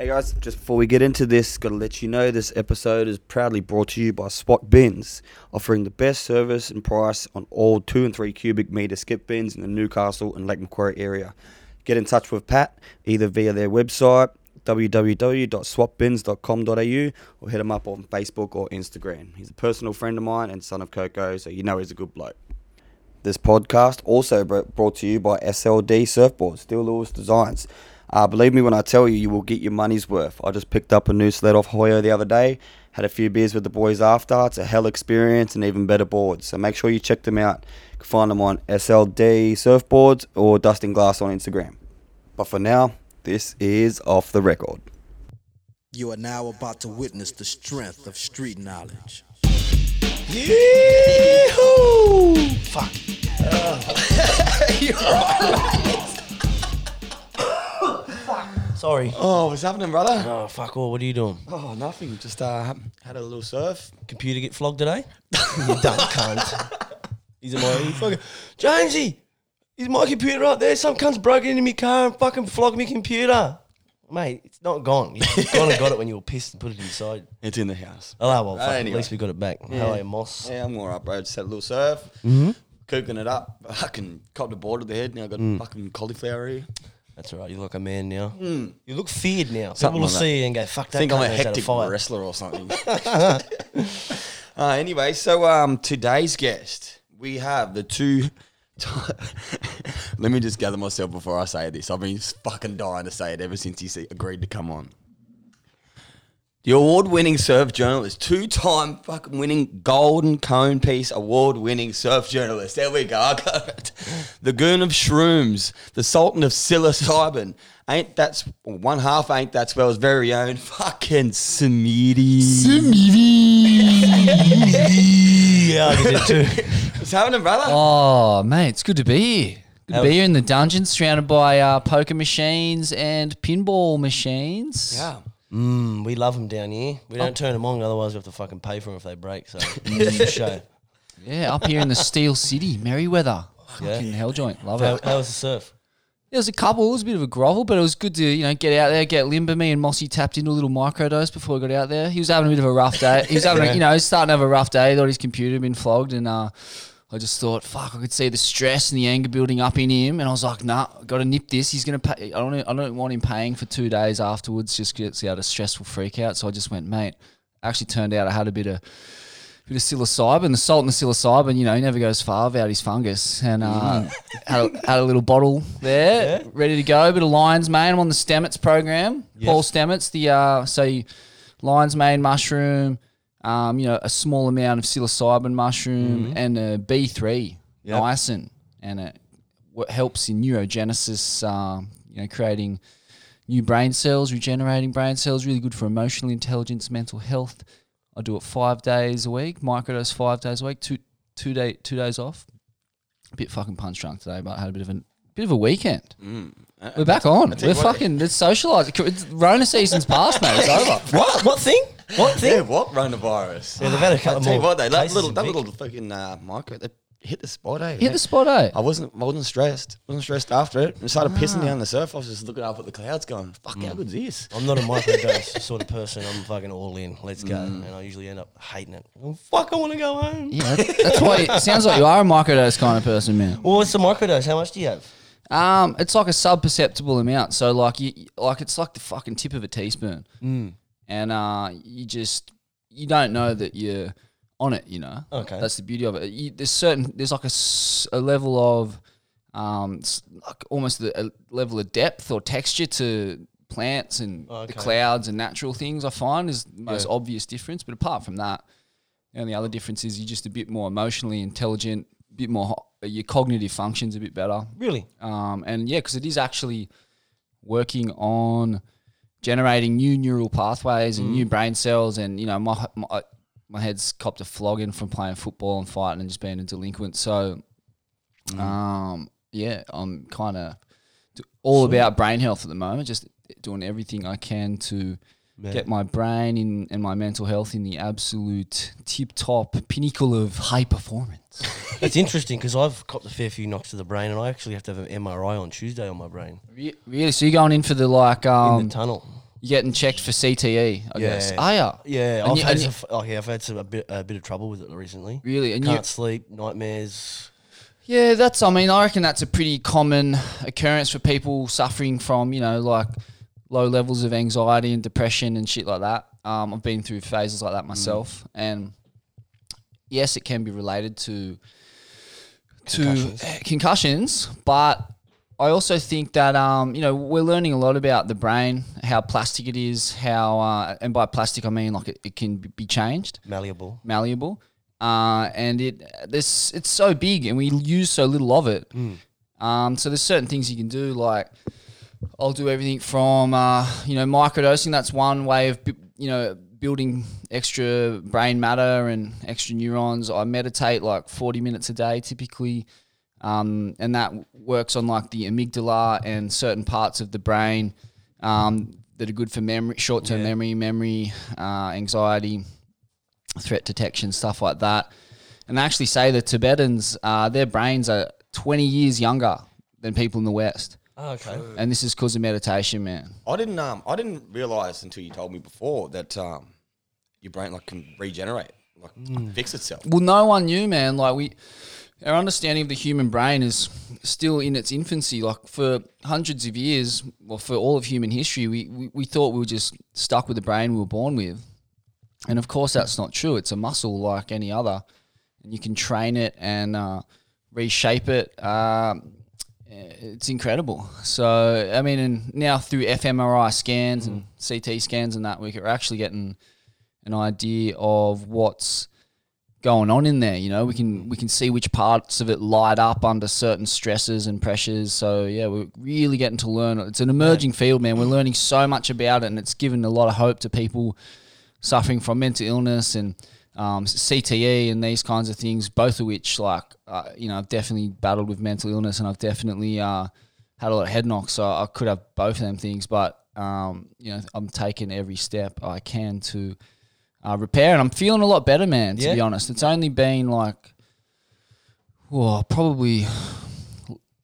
Hey guys, just before we get into this, gotta let you know this episode is proudly brought to you by Spot Bins, offering the best service and price on all 2 and 3 cubic metre skip bins in the Newcastle and Lake Macquarie area. Get in touch with Pat either via their website www.swapbins.com.au or hit him up on Facebook or Instagram. He's a personal friend of mine and son of Coco, so you know he's a good bloke. This podcast also brought to you by SLD Surfboards, Steel Lewis Designs. Uh, believe me when I tell you, you will get your money's worth. I just picked up a new sled off Hoyo the other day, had a few beers with the boys after. It's a hell experience and even better boards. So make sure you check them out. You can find them on SLD Surfboards or Dusting Glass on Instagram. But for now, this is off the record. You are now about to witness the strength of street knowledge. Yee-hoo! Fuck. Sorry. Oh, what's happening, brother? Oh, fuck all. What are you doing? Oh, nothing. Just uh, had a little surf. Computer get flogged today? you dumb cunt. He's in my he fucking Jamesy. Is my computer right there? Some cunt's broken into my car and fucking flogged my computer. Mate, it's not gone. You gone and got it when you were pissed and put it inside. It's in the house. Oh well, fuck, Anyway. at least we got it back. How are you, Moss? Yeah, I'm alright, bro. Just had a little surf. Mm-hmm. Cooking it up. Fucking copped a board to the head. Now I've got fucking cauliflower here. That's all right. You look like a man now. You look feared now. Something People will like see you and go, "Fuck that." I think I'm a knows how to hectic fight." wrestler or something. uh, anyway, so um, today's guest, we have the two. Let me just gather myself before I say this. I've been fucking dying to say it ever since he agreed to come on. The award-winning surf journalist, two-time fucking winning Golden Cone Piece award-winning surf journalist. There we go. I got it. The goon of shrooms, the sultan of psilocybin. Ain't that's one half? Ain't that spell's very own fucking Smitty. Yeah, I did it too. What's happening, brother? Oh, mate, it's good to be here. Good to be here in the dungeon, surrounded by uh, poker machines and pinball machines. Yeah. Mm, we love them down here. We don't turn them on, otherwise we have to fucking pay for them if they break. So it's a show. Yeah, up here in the Steel City, Merewether. Yeah. Fucking hell joint. Love How, it. how was the surf? There was a couple. It was a bit of a grovel, but it was good to you know get out there, get limber. Me and Mossy tapped into a little microdose before we got out there. He was having a bit of a rough day. He was having, a, you know, starting to have a rough day. He thought his computer had been flogged, and uh, I just thought, fuck, I could see the stress and the anger building up in him, and I was like, nah, got to nip this. He's gonna pay. I don't, I don't want him paying for two days afterwards. Just gets out a stressful freak out. So I just went, mate. Actually, turned out I had a bit of bit of psilocybin. The salt and the psilocybin, you know, he never goes far without his fungus. And uh, had, a, had a little bottle there, ready to go. bit of lion's mane. I'm on the Stamets program. Paul Stamets, the uh, so lion's mane mushroom, um, you know, a small amount of psilocybin mushroom and a B3 niacin, and it what helps in neurogenesis. Um, you know, creating new brain cells, regenerating brain cells, really good for emotional intelligence, mental health. I do it five days a week, microdose five days a week, two two day two days off. A bit fucking punch drunk today, but I had a bit of a bit of a weekend. We're back on. We're fucking let's socialise. Rona season's past, mate. It's over. What? What thing? What thing? Yeah, what coronavirus? Yeah, they've had a I couple tell you more what, they that cases little in that Vic. little fucking uh, micro, they hit the spot. Eh? Hit the spot, eh? I wasn't I wasn't stressed. wasn't stressed after it. It started Ah. pissing down the surf. I was just looking up at the clouds, going, "Fuck, Mm. how good's this?" I'm not a microdose sort of person. I'm fucking all in. Let's go. And I usually end up hating it. Oh, fuck, I want to go home. Yeah, that- that's why it sounds like you are a microdose kind of person, man. Well, what's the microdose? How much do you have? Um, it's like a sub-perceptible amount. So like you, like it's like the fucking tip of a teaspoon, and uh, you just you don't know that you're on it. You know. Okay. That's the beauty of it. You, there's certain there's like a, a level of um, like almost the, a level of depth or texture to plants and Okay. the clouds and natural things. I find is the most Yeah. obvious difference. But apart from that, the only other difference is you're just a bit more emotionally intelligent, a bit more. Your cognitive functions a bit better. Really? Um, and yeah, because it is actually working on generating new neural pathways and new brain cells. And you know, my my, my head's copped a flogging from playing football and fighting and just being a delinquent. So, um, yeah, I'm kind of all about brain health at the moment. Just doing everything I can to get my brain in and my mental health in the absolute tip top pinnacle of high performance. It's interesting because I've copped a fair few knocks to the brain, and I actually have to have an MRI on Tuesday on my brain Re- Really? So you're going in for the like in um the tunnel. you're getting checked for CTE. I guess. Yeah. Are ya? Yeah, And I've you- had and you- some, oh yeah, I've had some a bit a bit of trouble with it recently. Really? And you- Can't sleep, nightmares. Yeah, that's. I mean, I reckon that's a pretty common occurrence for people suffering from, you know, like low levels of anxiety and depression and shit like that. Um, I've been through phases like that myself, and yes, it can be related to to Concussions. concussions, concussions but I also think that um, you know we're learning a lot about the brain, how plastic it is, how uh, and by plastic I mean like it, it can be changed Malleable. malleable, uh, and it this it's so big and we use so little of it. Um, so there's certain things you can do like I'll do everything from uh, you know microdosing. That's one way of you know building extra brain matter and extra neurons. I meditate like 40 minutes a day typically. Um, and that works on like the amygdala and certain parts of the brain um, that are good for memory, short-term Yeah. memory, memory, uh, anxiety, threat detection, stuff like that. And they actually say the Tibetans, uh, their brains are 20 years younger than people in the West. Oh, okay. And this is because of meditation, man. I didn't um I didn't realize until you told me before that um your brain like can regenerate, like fix itself. Well, no one knew, man. Like we, our understanding of the human brain is still in its infancy. Like for hundreds of years, well, for all of human history, we, we, we thought we were just stuck with the brain we were born with. And of course, that's not true. It's a muscle like any other, and you can train it and uh, reshape it. Um, it's incredible. So, I mean, and now through fMRI scans and CT scans and that, we're actually getting an idea of what's going on in there. You know, we can we can see which parts of it light up under certain stresses and pressures. So yeah, we're really getting to learn. It's an emerging field, man. We're learning so much about it, and it's given a lot of hope to people suffering from mental illness and um, CTE and these kinds of things. Both of which, like, uh, you know, I've definitely battled with mental illness, and I've definitely uh, had a lot of head knocks. So I could have both of them things, but um, you know, I'm taking every step I can to uh, repair, and I'm feeling a lot better, man. To Yeah? be honest, it's only been like, well, probably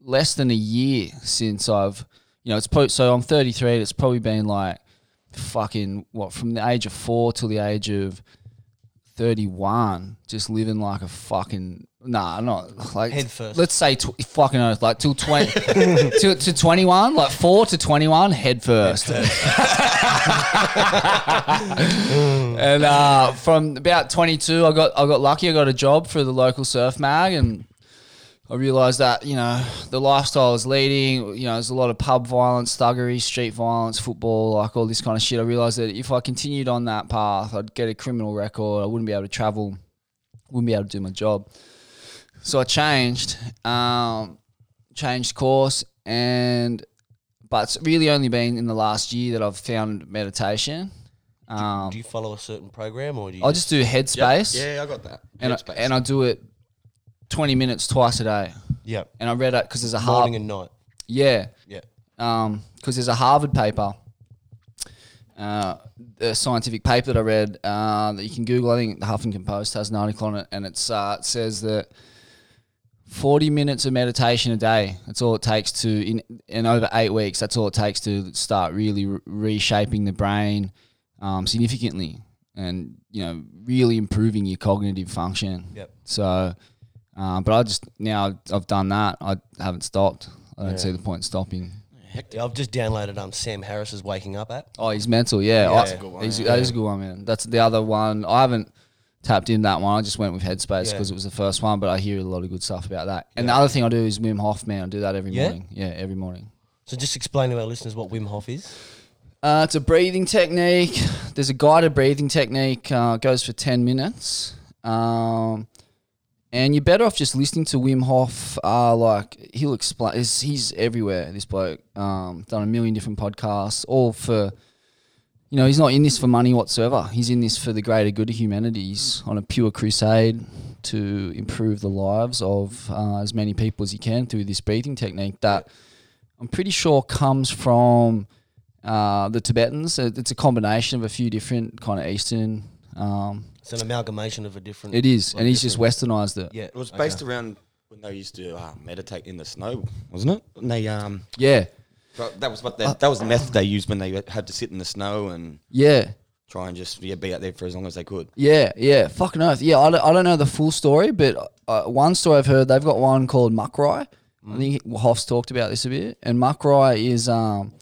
less than a year since I've, you know, it's po- so I'm 33. It's probably been like fucking what from the age of four till the age of 31, just living like a fucking nah, not like Head first. Let's say tw- fucking earth, like till 20 to, to 21, like four to 21, head first. and uh, from about 22, I got I got lucky. I got a job for the local surf mag, and I realised that you know the lifestyle I was leading. You know, there's a lot of pub violence, thuggery, street violence, football, like all this kind of shit. I realised that if I continued on that path, I'd get a criminal record. I wouldn't be able to travel, wouldn't be able to do my job. So I changed, um, changed course, and but it's really only been in the last year that I've found meditation. Um, Do you follow a certain program or do you? I just do Headspace, Yeah, I got that. and I, and I do it twenty minutes twice a day. yeah, And I read it because there's a Harvard. morning and night. yeah, Yeah. um, because there's a Harvard paper, uh, a scientific paper that I read uh, that you can Google. I think the Huffington Post has an article on it, and it's uh, it says that. 40 minutes of meditation a day. That's all it takes to, in, in over eight weeks, that's all it takes to start really re- reshaping the brain um, significantly and, you know, really improving your cognitive function. Yep. So, um, but I just, now I've done that, I haven't stopped. I don't Yeah. see the point in stopping. Yeah, I've just downloaded um Sam Harris's Waking Up app. Oh, he's mental, yeah. Yeah. That's a good one, he's- yeah. That is a good one, man. That's the other one. I haven't tapped in that one. I just went with Headspace Yeah. because it was the first one, but I hear a lot of good stuff about that. And the other thing I do is Wim Hof, man. I do that every Yeah? morning. Yeah, every morning. So just explain to our listeners what Wim Hof is. Uh, it's a breathing technique. There's a guided breathing technique. Uh, goes for ten minutes. Um, and you're better off just listening to Wim Hof. Uh, like he'll explain. He's, he's everywhere. This bloke. Um, done a million different podcasts, all for. You know, he's not in this for money whatsoever. He's in this for the greater good of humanity. He's on a pure crusade to improve the lives of uh, as many people as he can through this breathing technique that I'm pretty sure comes from uh, the Tibetans. It's a combination of a few different kind of Eastern. Um, It's an amalgamation of a different. it is, of and he's just different- westernized it. Yeah, it was okay. based around when they used to uh, meditate in the snow, wasn't it? And they um Yeah, But that was what they, that was the method they used when they had to sit in the snow and Yeah. try and just yeah, be out there for as long as they could. Yeah, yeah, fucking oath. Yeah, I don't, I don't know the full story, but uh, one story I've heard, they've got one called Muck Rye. I think Hof's talked about this a bit. And Muck Rye is, um,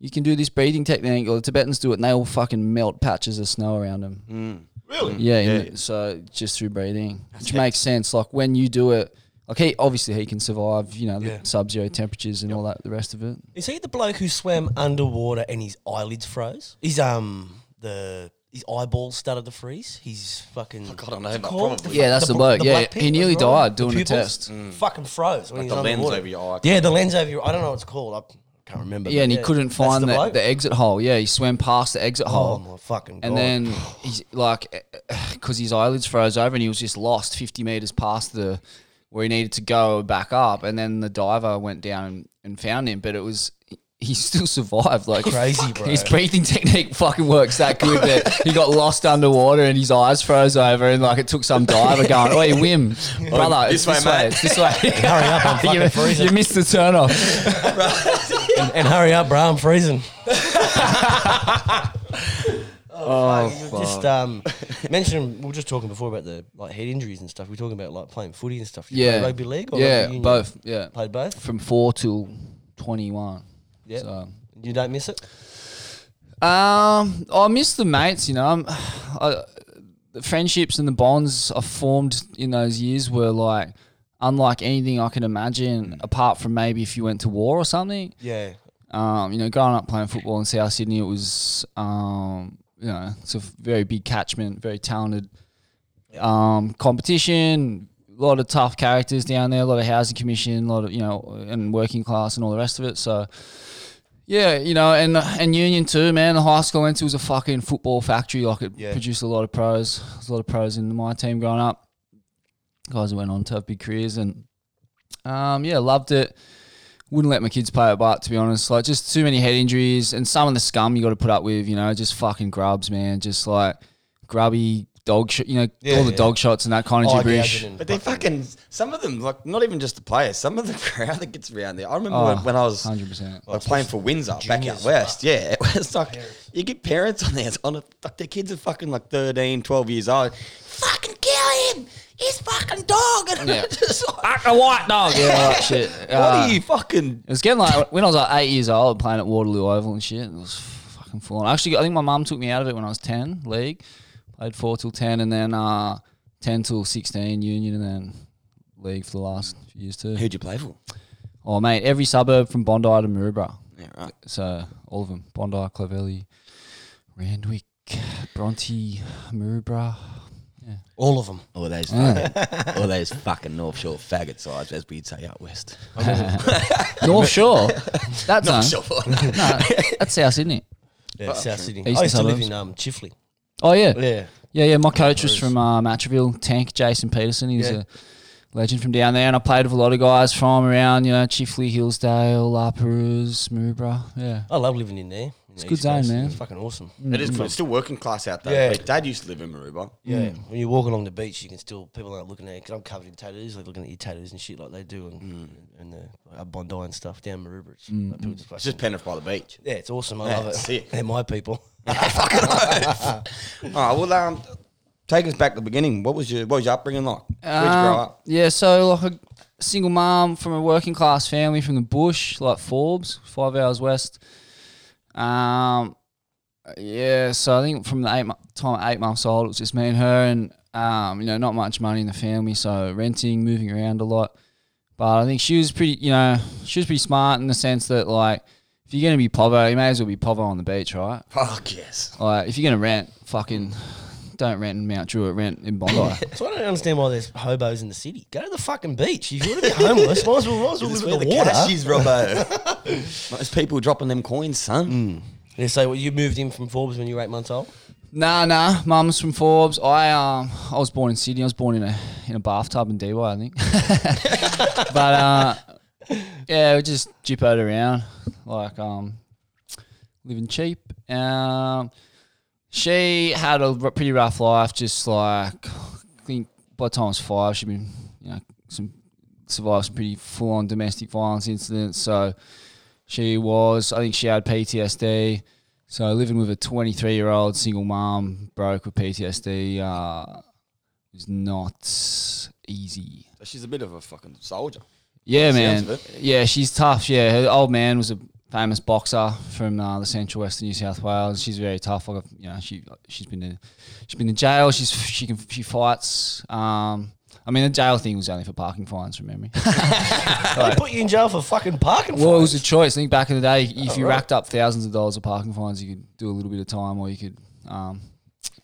you can do this breathing technique, or the Tibetans do it, and they all fucking melt patches of snow around them. Really? Yeah, Yeah. the- so just through breathing, which makes sense. Like when you do it, like he obviously he can survive, you know, the Yeah. sub-zero temperatures and all that, the rest of it. Is he the bloke who swam underwater and his eyelids froze? He's um the his eyeballs started to freeze. He's fucking. God, I don't know, what's but probably. Yeah, that's the bl- bloke. Yeah, he nearly what's died doing the pupils test. Fucking froze when Like he the was lens underwater. over your eye. Yeah, the lens over your. I don't know what it's called. I can't remember. Yeah, but and he couldn't That's find the, bloke? the exit hole. Yeah, he swam past the exit Oh hole. my fucking god! And then he's like, eh, eh, because his eyelids froze over and he was just lost 50 meters past the where he needed to go back up. And then the diver went down and, and found him, but it was. He still survived, like Crazy, bro. His breathing technique fucking works that good that he got lost underwater and his eyes froze over, and like it took some diver going, "Oi, Wim, brother, this it's way, this way, mate." it's this way." hurry up, I'm fucking you, freezing. you missed the turn off. And, and hurry up, bro! I'm freezing. Oh, You just um, mentioned we were just talking before about the like head injuries and stuff. We are talking about like playing footy and stuff. Did you play yeah, rugby league or yeah, rugby union? both, yeah, Played both. from four till twenty-one. Yeah. So. You don't miss it. Um, I miss the mates. You know, I'm, I, the friendships and the bonds I formed in those years were like unlike anything I can imagine. Apart from maybe if you went to war or something. Yeah. Um, you know, growing up playing football in South Sydney, it was um, you know, it's a very big catchment, very talented um, competition. A lot of tough characters down there, a lot of housing commission, a lot of you know, and working class and all the rest of it. So, yeah, you know, and and Union too, man. The high school I went to was a fucking football factory. Like it Yeah. produced a lot of pros. There's a lot of pros in my team growing up. Guys who went on to have big careers and um, yeah, loved it. Wouldn't let my kids play it, but to be honest, like just too many head injuries and some of the scum you got to put up with. You know, just fucking grubs, man. Just like grubby dog, sh- you know, Yeah, all the yeah. dog shots and that kind of Eye gibberish. gouging and But they fucking some of them like not even just the players. Some of the crowd that gets around there. I remember Oh, when, when I was hundred percent. like playing for Windsor back out juniors. west. Yeah, it was like you get parents on there. It's on a, like their kids are fucking like 13, 12 years old. Fucking kill him. He's fucking dog. And Yeah. I'm just like, A white dog, yeah, all that shit. what Uh, are you fucking? It was getting like when I was like eight years old playing at Waterloo Oval and shit. It was fucking full on. Actually, I think my mum took me out of it when I was ten, league. Played four till ten, and then uh, ten till sixteen union, and then league for the last few years too. Who'd you play for? Oh mate, every suburb from Bondi to Maroubra. Yeah, right. So all of them: Bondi, Clovelly, Randwick, Bronte, Maroubra. All of them. All those, Yeah. all those fucking North Shore faggot sides, as we'd say out west. North Shore. That's North Shore. no, that's South Sydney. Yeah, South Sydney. Eastern I used to live suburbs. in um, Chifley. Oh yeah, Yeah. Yeah, yeah. My coach was from uh, Matraville, Tank Jason Peterson. He was Yeah. a legend from down there, and I played with a lot of guys from around, you know, Chifley, Hillsdale, La Perouse, Maroubra. Yeah, I love living in there. It's a good zone, man. It's fucking awesome. It is good. It's still working class out there. Yeah. Yeah. Dad used to live in Maroubra. Yeah, when you walk along the beach, you can still people aren't looking at you because I'm covered in tattoos, like looking at your tattoos and shit like they do, and and the like, Bondi and stuff down Maroubra. It's, like, people just It's just Penrith by the beach. yeah, it's awesome. I Yeah, love it. sick. They're my people. fucking All right, well, um, take us back to the beginning. What was your what was your upbringing like? Where'd you grow Um, up? Yeah, so like a single mom from a working class family from the bush, like Forbes, five hours west. Um, yeah, so I think from the eight time eight months old, it was just me and her, and um, you know, not much money in the family, so renting, moving around a lot. But I think she was pretty, you know, she was pretty smart in the sense that like, if you're gonna be povo, you may as well be povo on the beach, right? Fuck yes. Like, if you're gonna rent, fucking, don't rent in Mount Druitt, rent in Bondi. So I don't understand why there's hobos in the city. Go to the fucking beach. If you want to be homeless, might as well, might as well This is live where at the the water. cash is, Robbo. Most people dropping them coins, son. Yeah, so you moved in from Forbes when you were eight months old. Nah, nah. Mum's from Forbes. I um, I was born in Sydney. I was born in a in a bathtub in DY, I think. but uh, yeah, we just jippoed around, like um, living cheap. Um, she had a pretty rough life. Just like I think by the time I was five, she'd been you know some survived some pretty full on domestic violence incidents. So She was, I think she had PTSD. So living with a 23 year old single mom, broke with PTSD, uh, was not easy. She's a bit of a fucking soldier. Yeah, man. Yeah, she's tough. Yeah, her old man was a famous boxer from uh, the central west western New South Wales. She's very tough. Like, you know, she she's been to she's been to jail. She's she can she fights. Um, I mean, the jail thing was only for parking fines from memory. They put you in jail for fucking parking well, it was a choice. I think back in the day, if Oh, you right. racked up thousands of dollars of parking fines, you could do a little bit of time, or you could um,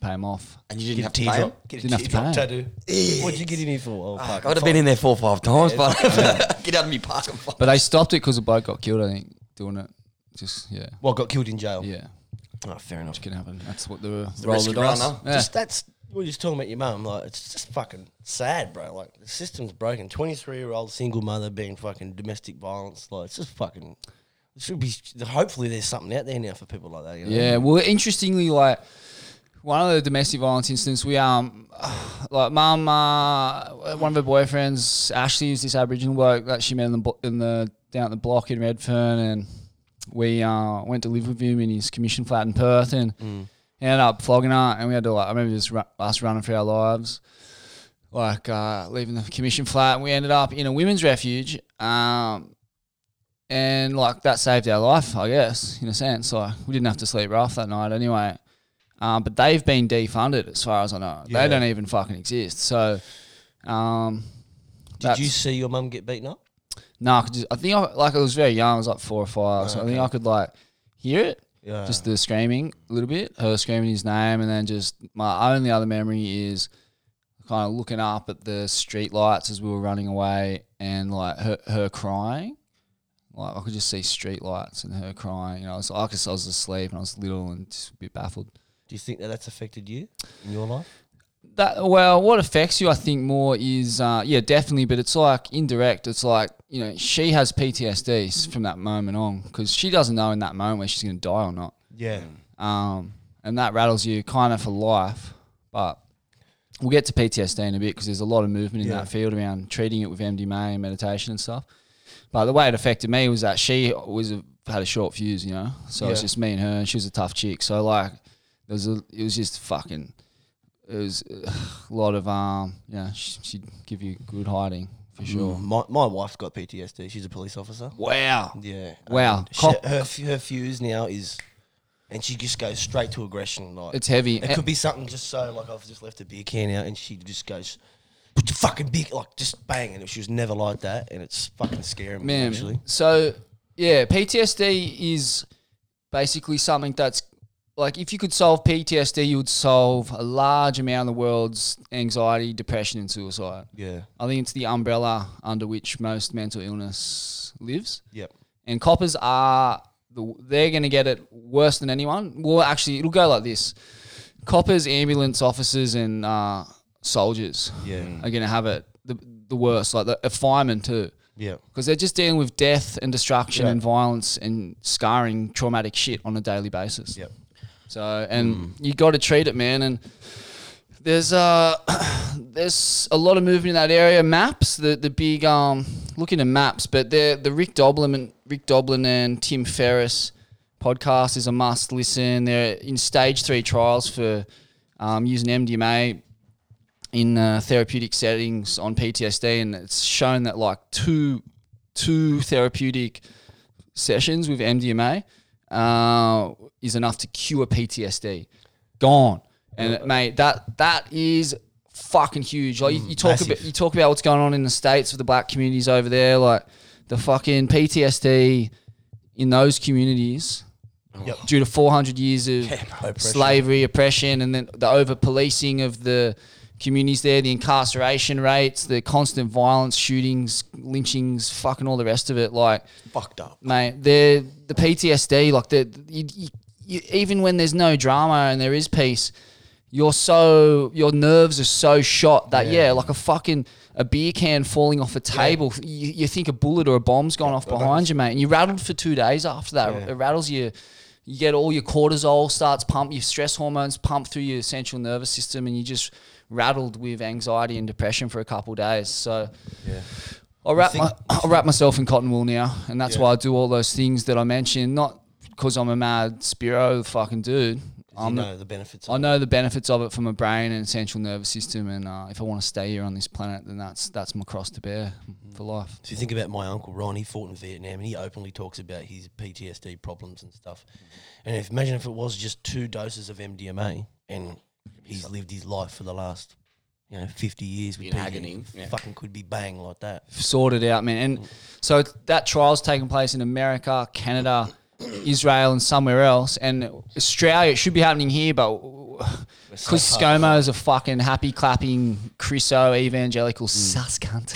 pay them off. And you didn't Get have to pay him? Get Didn't have to teardrop pay tattoo. What'd you get in here for? Oh, I'd have been in there four or five times, but get out of me parking. fine. But they stopped it because a bloke got killed. I think doing it. Just yeah, Well, got killed in jail. yeah, Oh, fair enough. which can happen. That's what the, the roll risk of you the dice. Yeah. Just that's we were just talking about your mum. Like it's just fucking sad, bro. Like the system's broken. Twenty three year old single mother being fucking domestic violence. Like it's just fucking. It should be. Hopefully, there's something out there now for people like that. You know? Yeah, well, interestingly, like one of the domestic violence incidents, we um, like mum, uh, one of her boyfriends, Ashley, is this Aboriginal bloke that she met in the in the down at the block in Redfern, and we uh went to live with him in his commission flat in Perth, and ended up flogging her, and we had to like I remember just ru- us running for our lives. Like uh, leaving the commission flat, and we ended up in a women's refuge. Um, and like that saved our life, I guess, in a sense. Like we didn't have to sleep rough that night anyway. Um, but they've been defunded as far as I know. Yeah. They don't even fucking exist. So, um, Did you see your mum get beaten up? No, I, I think I, like I was very young. I was like four or five, so I think. I could like hear it, Yeah. just the screaming a little bit, her screaming his name, and then just my only other memory is kind of looking up at the street lights as we were running away, and like her, her crying. Like I could just see street lights and her crying. You know, I was like, I was asleep and I was little and just a bit baffled. Do you think that that's affected you in your life? That well, what affects you, I think, more is uh, yeah, definitely, but it's like indirect. It's like you know, she has PTSD from that moment on because she doesn't know in that moment whether she's going to die or not, Yeah. um, and that rattles you kind of for life. But we'll get to PTSD in a bit because there's a lot of movement in Yeah. that field around treating it with MDMA and meditation and stuff. But the way it affected me was that she was a, had a short fuse, you know, so it's just me and her, and she was a tough chick. So like, there was a, it was just fucking it was a lot of um yeah sh- she'd give you good hiding for sure Mm, My my wife's got PTSD. She's a police officer. wow Yeah. Wow. she- Cop- her f- her fuse now is, and she just goes straight to aggression. Like it's heavy It could be something just so like I've just left a beer can out and she just goes, put your fucking big like just bang and she was never like that and it's fucking scaring me man actually. so yeah PTSD is basically something that's like if you could solve PTSD you would solve a large amount of the world's anxiety depression and suicide Yeah. I think it's the umbrella under which most mental illness lives Yep. and coppers are the, they're going to get it worse than anyone. Well, actually, it'll go like this: coppers, ambulance officers, and uh, soldiers Yeah. are going to have it the, the worst. Like the a fireman too, Yeah. because they're just dealing with death and destruction Yeah. and violence and scarring, traumatic shit on a daily basis. Yep. So, and you got to treat it, man. And there's uh, there's a lot of movement in that area. MAPS, the the big um, looking at maps, but the the Rick Doblin and Rick Doblin and Tim Ferriss podcast is a must listen. They're in stage three trials for um, using MDMA in uh, therapeutic settings on PTSD, and it's shown that like two two therapeutic sessions with MDMA uh, is enough to cure PTSD. Gone, and mate, that that is fucking huge. Like you, you talk massive. about you talk about what's going on in the states with the black communities over there, like the fucking PTSD in those communities. Yep. Due to 400 years of oppression. slavery, oppression, and then the over policing of the communities there, the incarceration rates, the constant violence, shootings, lynchings, fucking all the rest of it. Like, Fucked up. mate, the the PTSD, like the you, you, you, even when there's no drama and there is peace, you're so your nerves are so shot that yeah, like a fucking a beer can falling off a table, you, you think a bullet or a bomb's gone off behind you, mate, and you rattled for two days after that. Yeah. It rattles you. You get all your cortisol starts pump, your stress hormones pump through your central nervous system, and you just rattled with anxiety and depression for a couple days. So, Yeah. I wrap my, I wrap myself in cotton wool now, and that's why I do all those things that I mentioned. Not because I'm a mad Spiro fucking dude. You I'm know the benefits. I know the benefits of it for my brain and central nervous system, and uh, if I want to stay here on this planet, then that's that's my cross to bear for life. So you think about my uncle Ron. He fought in Vietnam, and he openly talks about his PTSD problems and stuff. And if imagine if it was just two doses of MDMA, and he's lived his life for the last, you know, fifty years with In PD, agony, yeah. Fucking could be bang like that. sorted out, man. And so that trial's taking place in America, Canada, Israel, and somewhere else. And Australia, it should be happening here, but because ScoMo is a fucking happy clapping Chriso evangelical sus cunt.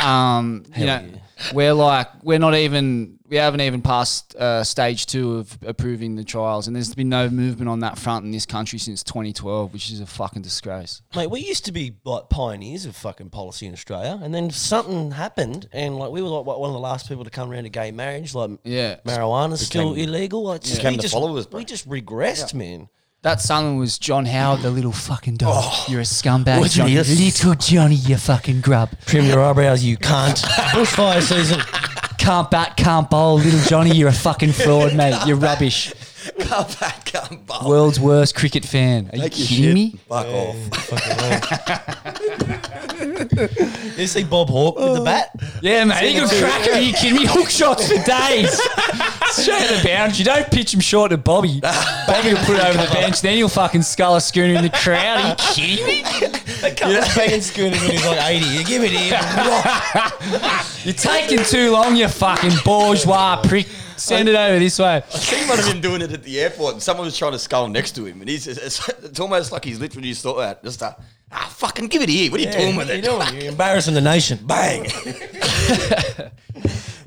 um, you know, we're like we're not even we haven't even passed uh, stage two of approving the trials, and there's been no movement on that front in this country since 2012, which is a fucking disgrace. Mate, we used to be like pioneers of fucking policy in Australia, and then something happened, and like we were like one of the last people to come around to gay marriage. Like, Yeah. marijuana's still illegal. Like, just, Became we the just, followers, bro. We just regressed, man. That son was John Howard, the little fucking dog. You're a scumbag, Johnny. he Little Johnny, you fucking grub. Trim your eyebrows, you can't. Bushfire season. Can't bat, can't bowl. Little Johnny, you're a fucking fraud, mate. You're rubbish. Come back, come back. World's worst cricket fan. Are you your kidding shit. me? Fuck off. You see Bob Hawke with the bat? Yeah, mate. You got cracker. Are you kidding me? Hook shots for days. Straight to the boundary. Don't pitch him short to Bobby. Bobby will put it over the bench. Then you'll fucking scull a schooner in the crowd. Are you kidding me? Yeah. Banging schooners when he's like 80. You give it here. You're taking too long, you fucking bourgeois prick. Send it over this way. I seen one of him doing it at the airport, and someone was trying to skull next to him, and he's it's, it's almost like he's literally just thought that, just uh, ah, fucking give it here. What are you doing with what it? you doing? You're embarrassing the nation. Bang.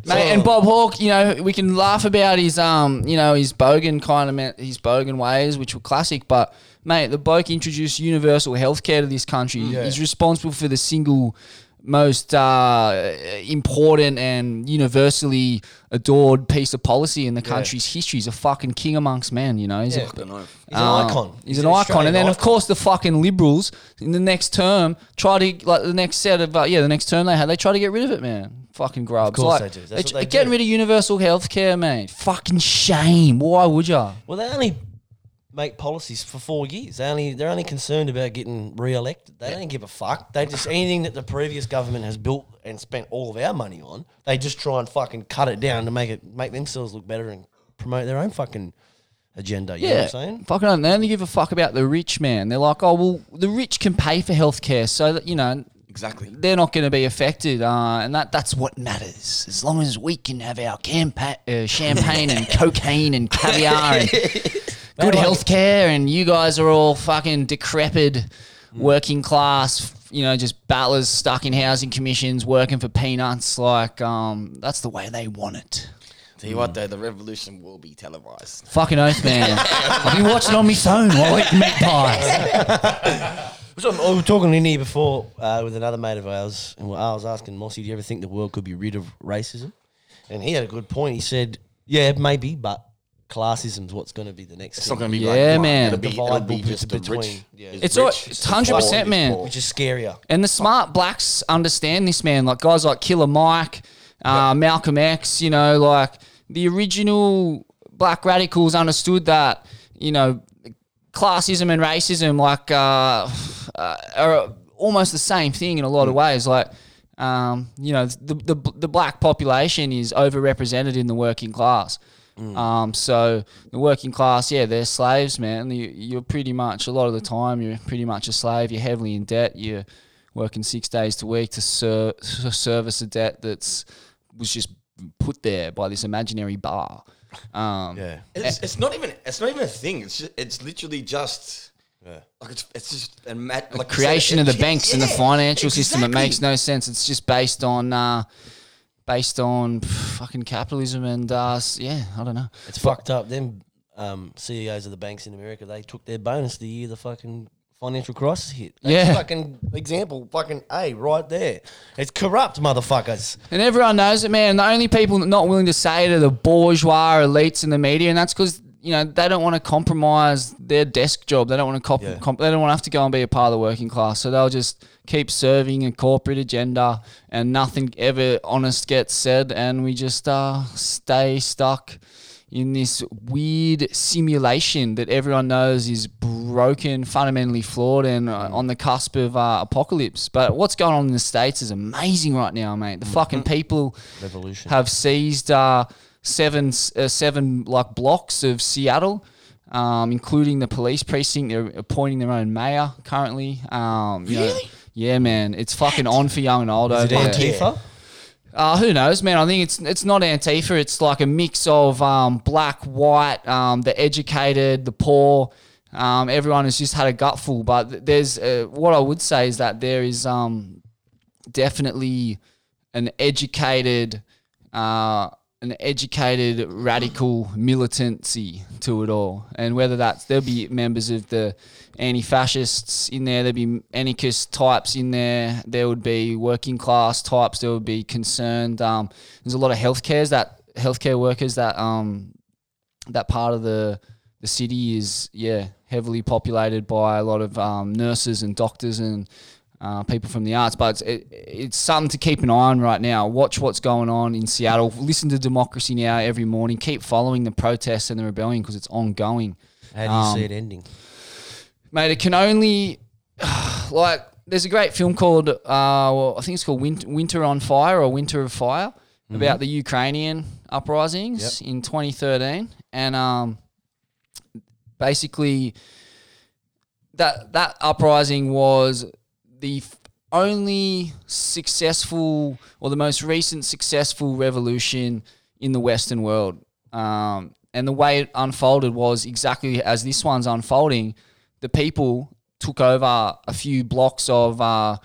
Mate, and Bob Hawke, you know, we can laugh about his um, you know, his bogan kind of his bogan ways, which were classic, but mate, the bloke introduced universal healthcare to this country. He's responsible for the single most uh, important and universally adored piece of policy in the country's history. He's a fucking king amongst men, you know. He's Yeah. I don't know. He's an um, icon. He's, an, icon, Australian and then of course the fucking liberals in the next term try to like the next set of uh, yeah the next term they had they try to get rid of it, man. Fucking grubs. Of course like, they do. That's what they getting do. rid of universal health care, man. Fucking shame. Why would ya? Well, they only make policies for four years. They only they're only concerned about getting re-elected. They don't give a fuck. They just anything that the previous government has built and spent all of our money on, they just try and fucking cut it down to make it make themselves look better and promote their own fucking agenda. You know what I'm saying? Fucking don't. They only give a fuck about the rich, man. They're like, oh well, the rich can pay for healthcare, so that you know Exactly. they're not going to be affected, uh, and that that's what matters. As long as we can have our campa- uh, champagne and cocaine and caviar and good healthcare, and you guys are all fucking decrepit, working class, you know, just battlers stuck in housing commissions, working for peanuts. Like, um, that's the way they want it. Tell you what, though, the revolution will be televised. Fucking oath, man. I've been watching on my phone while I eat meat pies. So I was talking in here before uh, with another mate of ours, and I was asking Mossy, "Do you ever think the world could be rid of racism?" And he had a good point. He said, "Yeah, maybe, but classism's what's going to be the next It's thing, not going to be Yeah, like, man. It'll be, it'll be just the between- rich. yeah. is It's all- rich, it's the 100%, poor is man. poor. which is scarier." And the smart blacks understand this, man. Like guys like Killer Mike, uh, Malcolm X, you know, like the original black radicals understood that, you know, classism and racism, like, uh, uh, are almost the same thing in a lot of ways. Like, um, you know, the, the, the black population is overrepresented in the working class. Um, so the working class, yeah, they're slaves, man. You, you're pretty much a lot of the time you're pretty much a slave. You're heavily in debt. You're working six days a week to ser- service a debt that's was just put there by this imaginary bar. Um, Yeah, It's, it's not even. It's not even a thing. It's just, it's literally just. Yeah. Like it's, it's just a mat, like you said, creation of it- the banks and the yeah, financial system. It makes no sense. It's just based on uh, based on fucking capitalism and uh, yeah, I don't know. it's fucked up. Them um, CEOs of the banks in America, they took their bonus the year the fucking financial crisis hit. That's Yeah. fucking example, fucking a right there. It's corrupt, motherfuckers. And everyone knows it, man. The only people not willing to say it are the bourgeois elites in the media, and that's because you know, they don't want to compromise their desk job. They don't want to comp- Yeah. comp- they don't want to have to go and be a part of the working class. So they'll just keep serving a corporate agenda, and nothing ever honest gets said, and we just uh, stay stuck in this weird simulation that everyone knows is broken, fundamentally flawed, and uh, on the cusp of uh, apocalypse. But what's going on in the states is amazing right now, mate. The fucking people Revolution. have seized uh, seven uh, seven like blocks of Seattle, um, including the police precinct. They're appointing their own mayor currently. Um, you know- yeah, man, it's fucking on for young and old Is over it there. Antifa? Uh, who knows, man? I think it's it's not Antifa. It's like a mix of um, black, white, um, the educated, the poor. Um, everyone has just had a gutful. But there's uh, what I would say is that there is um, definitely an educated, uh, an educated radical militancy to it all. And whether that's there'll be members of the anti-fascists in there, there'll be anarchist types in there. There would be working class types. There would be concerned. Um, there's a lot of healthcares that healthcare workers that um, that part of the the city is yeah heavily populated by a lot of um, nurses and doctors and uh, people from the arts. But it's, it, it's something to keep an eye on right now. Watch what's going on in Seattle. Listen to Democracy Now every morning. Keep following the protests and the rebellion because it's ongoing. How do you Um, see it ending? Mate, it can only like there's a great film called uh, well, I think it's called Winter, Winter on Fire or Winter of Fire about the Ukrainian uprisings in 2013, and um, basically that that uprising was the f- only successful or the most recent successful revolution in the Western world. Um, and the way it unfolded was exactly as this one's unfolding. The people took over a few blocks of uh,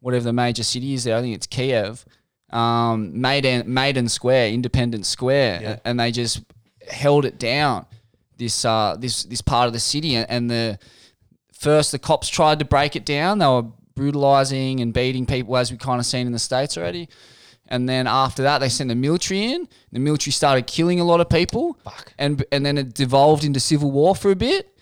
whatever the major city is there. I think it's Kiev, um, Maidan Maidan Square, Independence Square, Yeah. and they just held it down. This uh, this this part of the city, and- and the first the cops tried to break it down. They were brutalizing and beating people, as we kind of seen in the states already. And then after that, they sent the military in. The military started killing a lot of people, Fuck. and and then it devolved into civil war for a bit.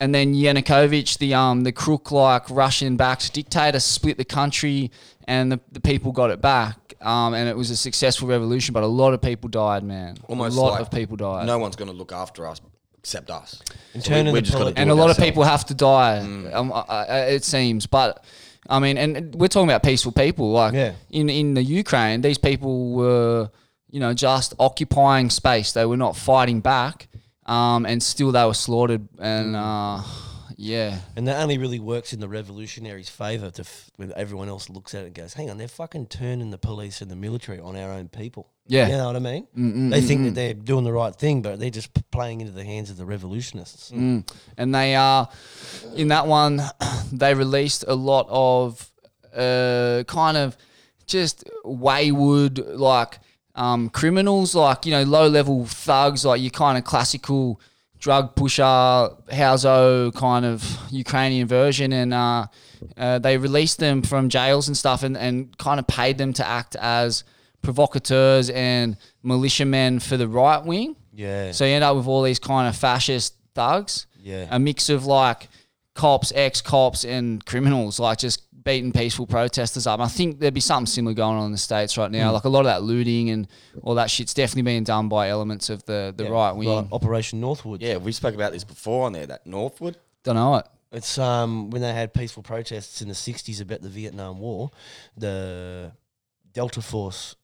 And then Yanukovych, the um the crook like Russian backed dictator, split the country, and the, the people got it back. Um, and it was a successful revolution, but a lot of people died, man. Almost a lot like of people died. No one's going to look after us except us. And So we- we're the just poli- and a lot of people have to die. Um, uh, uh, it seems, but I mean, and we're talking about peaceful people. Like Yeah. in in the Ukraine, these people were, you know, just occupying space. They were not fighting back, um, and still they were slaughtered. And uh, yeah, And that only really works in the revolutionaries' favour to f- when everyone else looks at it and goes, hang on, they're fucking turning the police and the military on our own people. Yeah. You know what I mean? Mm-mm, they think mm-mm. that they're doing the right thing, but they're just playing into the hands of the revolutionists. Mm. And they are in that one. They released a lot of uh, kind of just wayward like um, criminals, like you know low level thugs, like your kind of classical drug pusher, Hauso kind of Ukrainian version, and uh, uh, they released them from jails and stuff, and, and kind of paid them to act as provocateurs and militiamen for the right wing. Yeah. So you end up with all these kind of fascist thugs. Yeah. A mix of like cops, ex cops, and criminals, like just beating peaceful protesters up. And I think there'd be something similar going on in the States right now. Like a lot of that looting and all that shit's definitely being done by elements of the, the right wing. Like Operation Northwood. Yeah, we spoke about this before on there. That Northwood. Don't know it. It's um when they had peaceful protests in the '60s about the Vietnam War, the Delta Force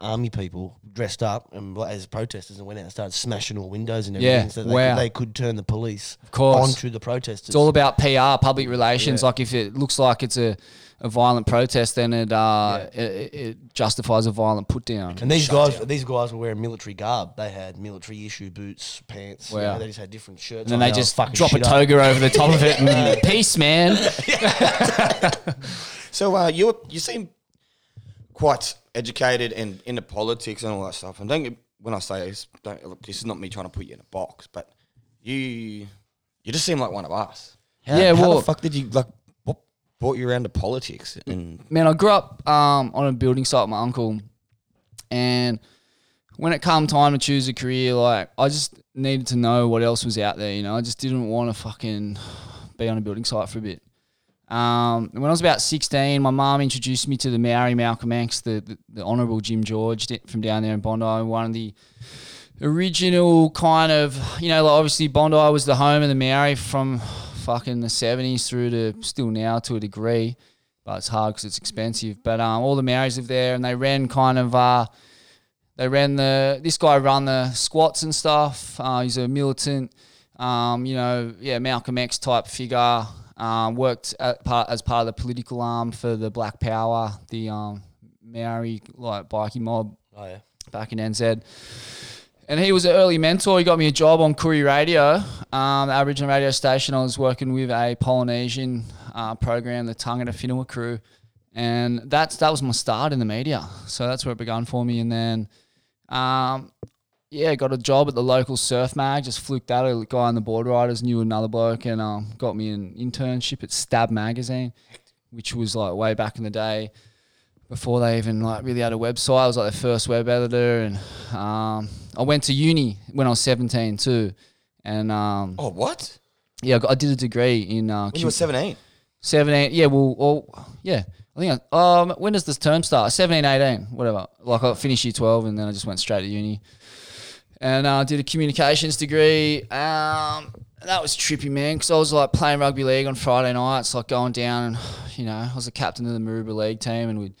army people dressed up and as protesters and went out and started smashing all windows and Yeah, everything, so they, wow. could, they could turn the police course. onto the protesters. It's all about PR, public relations. Yeah. Like if it looks like it's a, a violent protest, then it, uh, it, it- it justifies a violent put down. and these guys, down. these guys were wearing military garb. They had military issue boots, pants. you know, they just had different shirts. And then on. they just fucking drop a shit up. toga over the top of it and peace, man. So uh, you you seem quite educated and into politics and all that stuff. And don't get, when I say this, don't look, this is not me trying to put you in a box, but you you just seem like one of us. How, Yeah, how well- the fuck did you like? What brought you around to politics? And Man, I grew up um, on a building site with my uncle, and when it come time to choose a career, like I just needed to know what else was out there. You know, I just didn't want to fucking be on a building site for a bit. Um, when I was about 16, my mum introduced me to the Maori Malcolm X, the, the, the Honourable Jim George from down there in Bondi, one of the original kind of, you know, like obviously Bondi was the home of the Maori from fucking the 70s through to still now to a degree, but it's hard because it's expensive. But um, all the Maoris live there and they ran kind of, uh, they ran the, this guy ran the squats and stuff. Uh, he's a militant, um, you know, yeah, Malcolm X type figure. Um, worked part, as part of the political arm for the Black Power, the um, Maori like bikie mob Oh yeah. back in NZ. And he was an early mentor. He got me a job on Koori Radio, um, the Aboriginal radio station. I was working with a Polynesian uh, program, the Tangata Whenua crew. And that's that was my start in the media. So that's where it began for me. And then, um, yeah, got a job at the local surf mag. Just fluked that. A guy on the board riders knew another bloke and um, got me an internship at Stab Magazine, which was like way back in the day before they even like really had a website. I was like their first web editor, and um, I went to uni when I was seventeen too, and um, Oh, what? yeah, I, got, I did a degree in uh, When you were 17? 17 yeah well, well yeah i think I, um when does this term start 17 18 whatever like i finished year 12 and then i just went straight to uni and uh, did a communications degree um that was trippy man because i was like playing rugby league on friday nights like going down and you know i was the captain of the Maroubra league team and we'd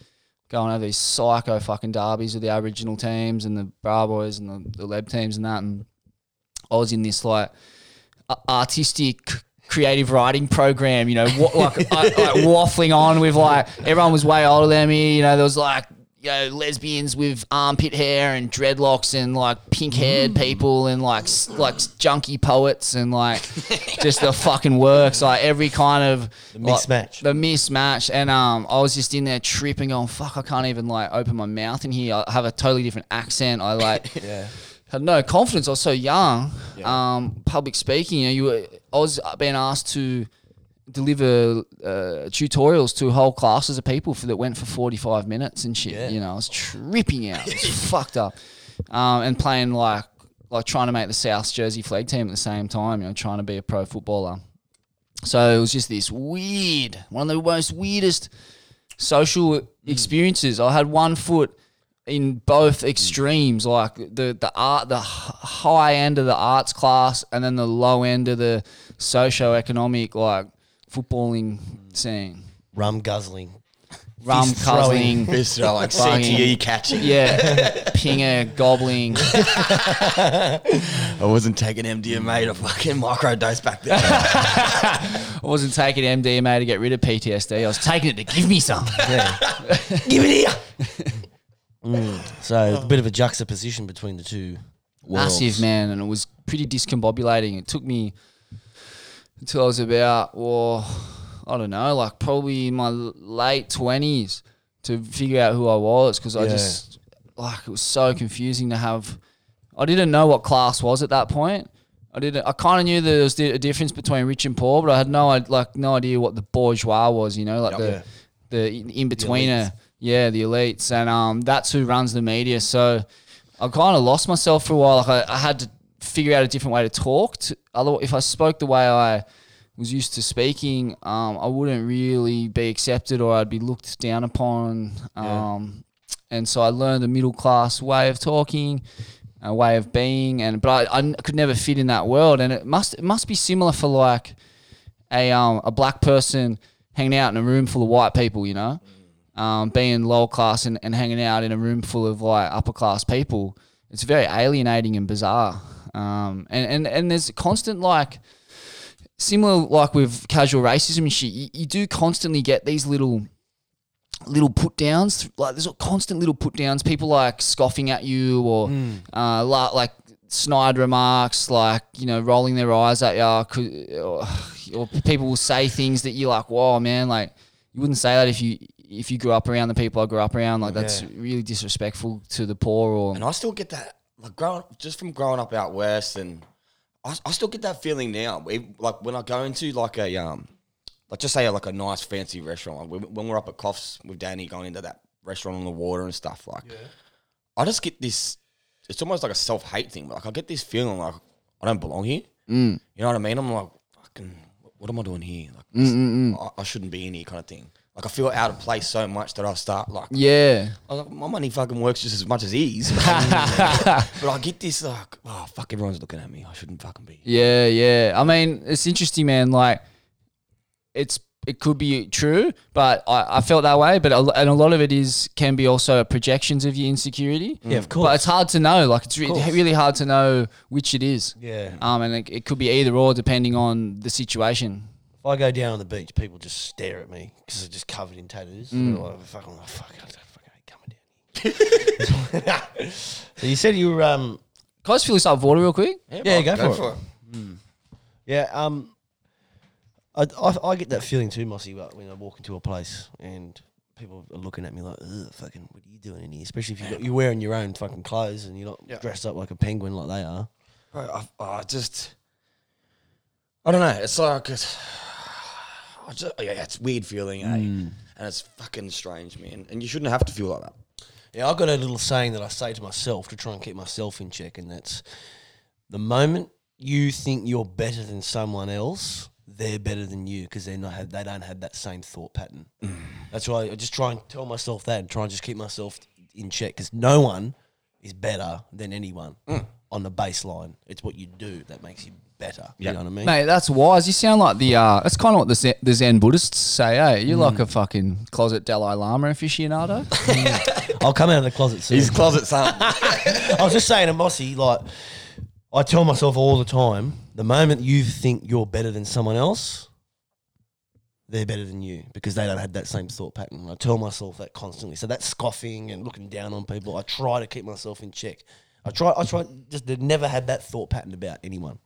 go and have these psycho fucking derbies with the aboriginal teams and the bra boys and the, the leb teams and that and i was in this like artistic creative writing program, you know, like, I- like waffling on with like everyone was way older than me. You know, there was like you know lesbians with armpit hair and dreadlocks and like pink haired people and like s- like junky poets and like just the fucking works. Like every kind of the mismatch. the mismatch. And um, I was just in there tripping, going, "Fuck, I can't even like open my mouth in here. I have a totally different accent. I like." Yeah. had no confidence. I was so young. Um, public speaking, you know, you were, I was being asked to deliver uh, tutorials to whole classes of people for that went for forty five minutes and shit. Yeah. You know, I was tripping out. It was fucked up. Um, and playing like like trying to make the South Jersey Flegg team at the same time. You know, trying to be a pro footballer. So it was just this weird, one of the most weirdest social experiences. I had one foot in both extremes, like the the art, the high end of the arts class, and then the low end of the socio-economic like footballing scene. Rum guzzling. Rum Fist uh, like Fucking- CTE catching. yeah, pinger gobbling. I wasn't taking MDMA to fucking microdose back then. I wasn't taking MDMA to get rid of PTSD. I was taking it to give me some. Give it here. So a bit of a juxtaposition between the two. Worlds. massive man and it was pretty discombobulating it took me until i was about well i don't know like probably in my late 20s to figure out who i was because i Yeah. just like it was so confusing to have i didn't know what class was at that point i didn't i kind of knew there was di- a difference between rich and poor but i had no like no idea what the bourgeois was you know like the Yeah. the in betweener yeah the elites and um that's who runs the media so I kind of lost myself for a while. Like I, I had to figure out a different way to talk. To, if I spoke the way I was used to speaking, um, I wouldn't really be accepted, or I'd be looked down upon. Um, And so I learned a middle class way of talking, a way of being, and but I could never fit in that world. And it must it must be similar for like a um, a black person hanging out in a room full of white people, you know um, being lower class and, and hanging out in a room full of like upper class people, it's very alienating and bizarre. Um, and, and, and there's constant like similar like with casual racism and shit, you, you do constantly get these little little put downs. Like there's constant little put downs. People like scoffing at you or uh, la- like snide remarks, like you know rolling their eyes at you, or, or people will say things that you're like, "Whoa, man!" Like you wouldn't say that if you if you grew up around the people I grew up around. Like that's Yeah. really disrespectful to the poor. Or And I still get that, like growing just from growing up out west, and I, I still get that feeling now. We- Like when I go into like a um, like just say like a nice fancy restaurant. Like when when we're up at Coffs with Danny going into that restaurant on the water and stuff. Like, I just get this it's almost like a self hate thing. Like I get this feeling like I don't belong here. Mm. You know what I mean? I'm like, fucking, what am I doing here? Like, this- I, I shouldn't be in here, kind of thing. Like I feel out of place so much that I start like, Yeah. I was like, my money fucking works just as much as his. but I get this like, oh fuck, everyone's looking at me. I shouldn't fucking be. Yeah, yeah. I mean, it's interesting, man. Like, it's it could be true, but I, I felt that way. But a, and a lot of it is can be also projections of your insecurity. Yeah, of course. But it's hard to know. Like, it's re- really hard to know which it is. Yeah. Um, and it, it could be either or depending on the situation. If I go down on the beach, people just stare at me because they're just covered in tattoos. Mm. They're like, fuck, I'm like, fuck, I don't fucking hate coming down here. so you said you were, um, Can I just fill this up with water real quick? Yeah, go for it. yeah, um, I, I, I get that feeling too, Mossy, but when I walk into a place and people are looking at me like, Ugh, fucking, what are you doing in here? Especially if you've got, you're wearing your own fucking clothes and you're not Yeah. dressed up like a penguin like they are. Bro, I, I just, I don't know. It's like, it's, I just, yeah, it's a weird feeling, eh? Mm. And it's fucking strange, man. And you shouldn't have to feel like that. Yeah, I've got a little saying that I say to myself to try and keep myself in check, and that's the moment you think you're better than someone else, they're better than you because they're not have, they don't have that same thought pattern. Mm. That's why I just try and tell myself that and try and just keep myself in check because no one is better than anyone mm. on the baseline. It's what you do that makes you better. You know what I mean? Mate, that's wise. You sound like the uh that's kind of what the Zen, the Zen Buddhists say, eh? You're like a fucking closet Dalai Lama aficionado. I'll come out of the closet soon. His closet son. I was just saying to Mossy, like, I tell myself all the time, the moment you think you're better than someone else, they're better than you because they don't have that same thought pattern. I tell myself that constantly. So that scoffing and looking down on people, I try to keep myself in check. I try, I try, just never had that thought pattern about anyone.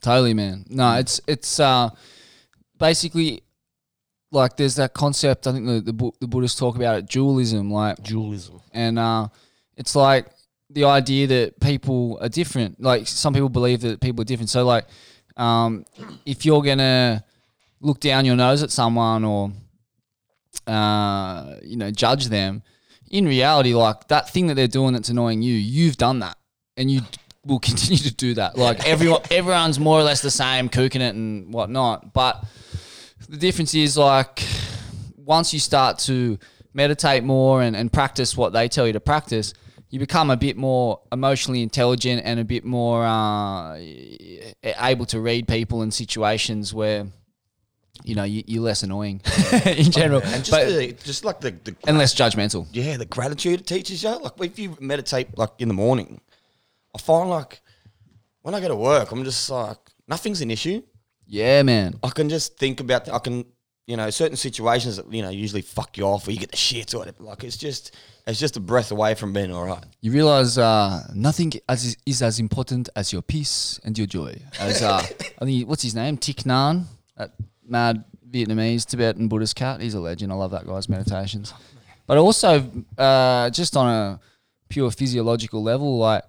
Totally, man. No, it's it's uh basically like there's that concept. I think the the, Bu- the Buddhists talk about it, dualism, like Dualism. and uh, it's like the idea that people are different. Like some people believe that people are different. So like, um, if you're gonna look down your nose at someone or uh, you know judge them, in reality, like that thing that they're doing that's annoying you, you've done that, and you will continue to do that. Like everyone, everyone's more or less the same, cooking it and whatnot, but the difference is like once you start to meditate more and, and practice what they tell you to practice, you become a bit more emotionally intelligent and a bit more uh, able to read people in situations where you know you, you're less annoying in general, and just, but, the, just like the, the and less judgmental. yeah, the gratitude it teaches you. Like if you meditate like in the morning, I find like when I go to work, I'm just like nothing's an issue. Yeah, man. I can just think about. I can you know certain situations that you know usually fuck you off or you get the shit or whatever. Like it's just it's just a breath away from being all right. You realize uh, nothing as is as important as your peace and your joy. As uh, I think what's his name, Thich Nhat, mad Vietnamese Tibetan Buddhist cat. He's a legend. I love that guy's meditations. But also, uh, just on a pure physiological level, like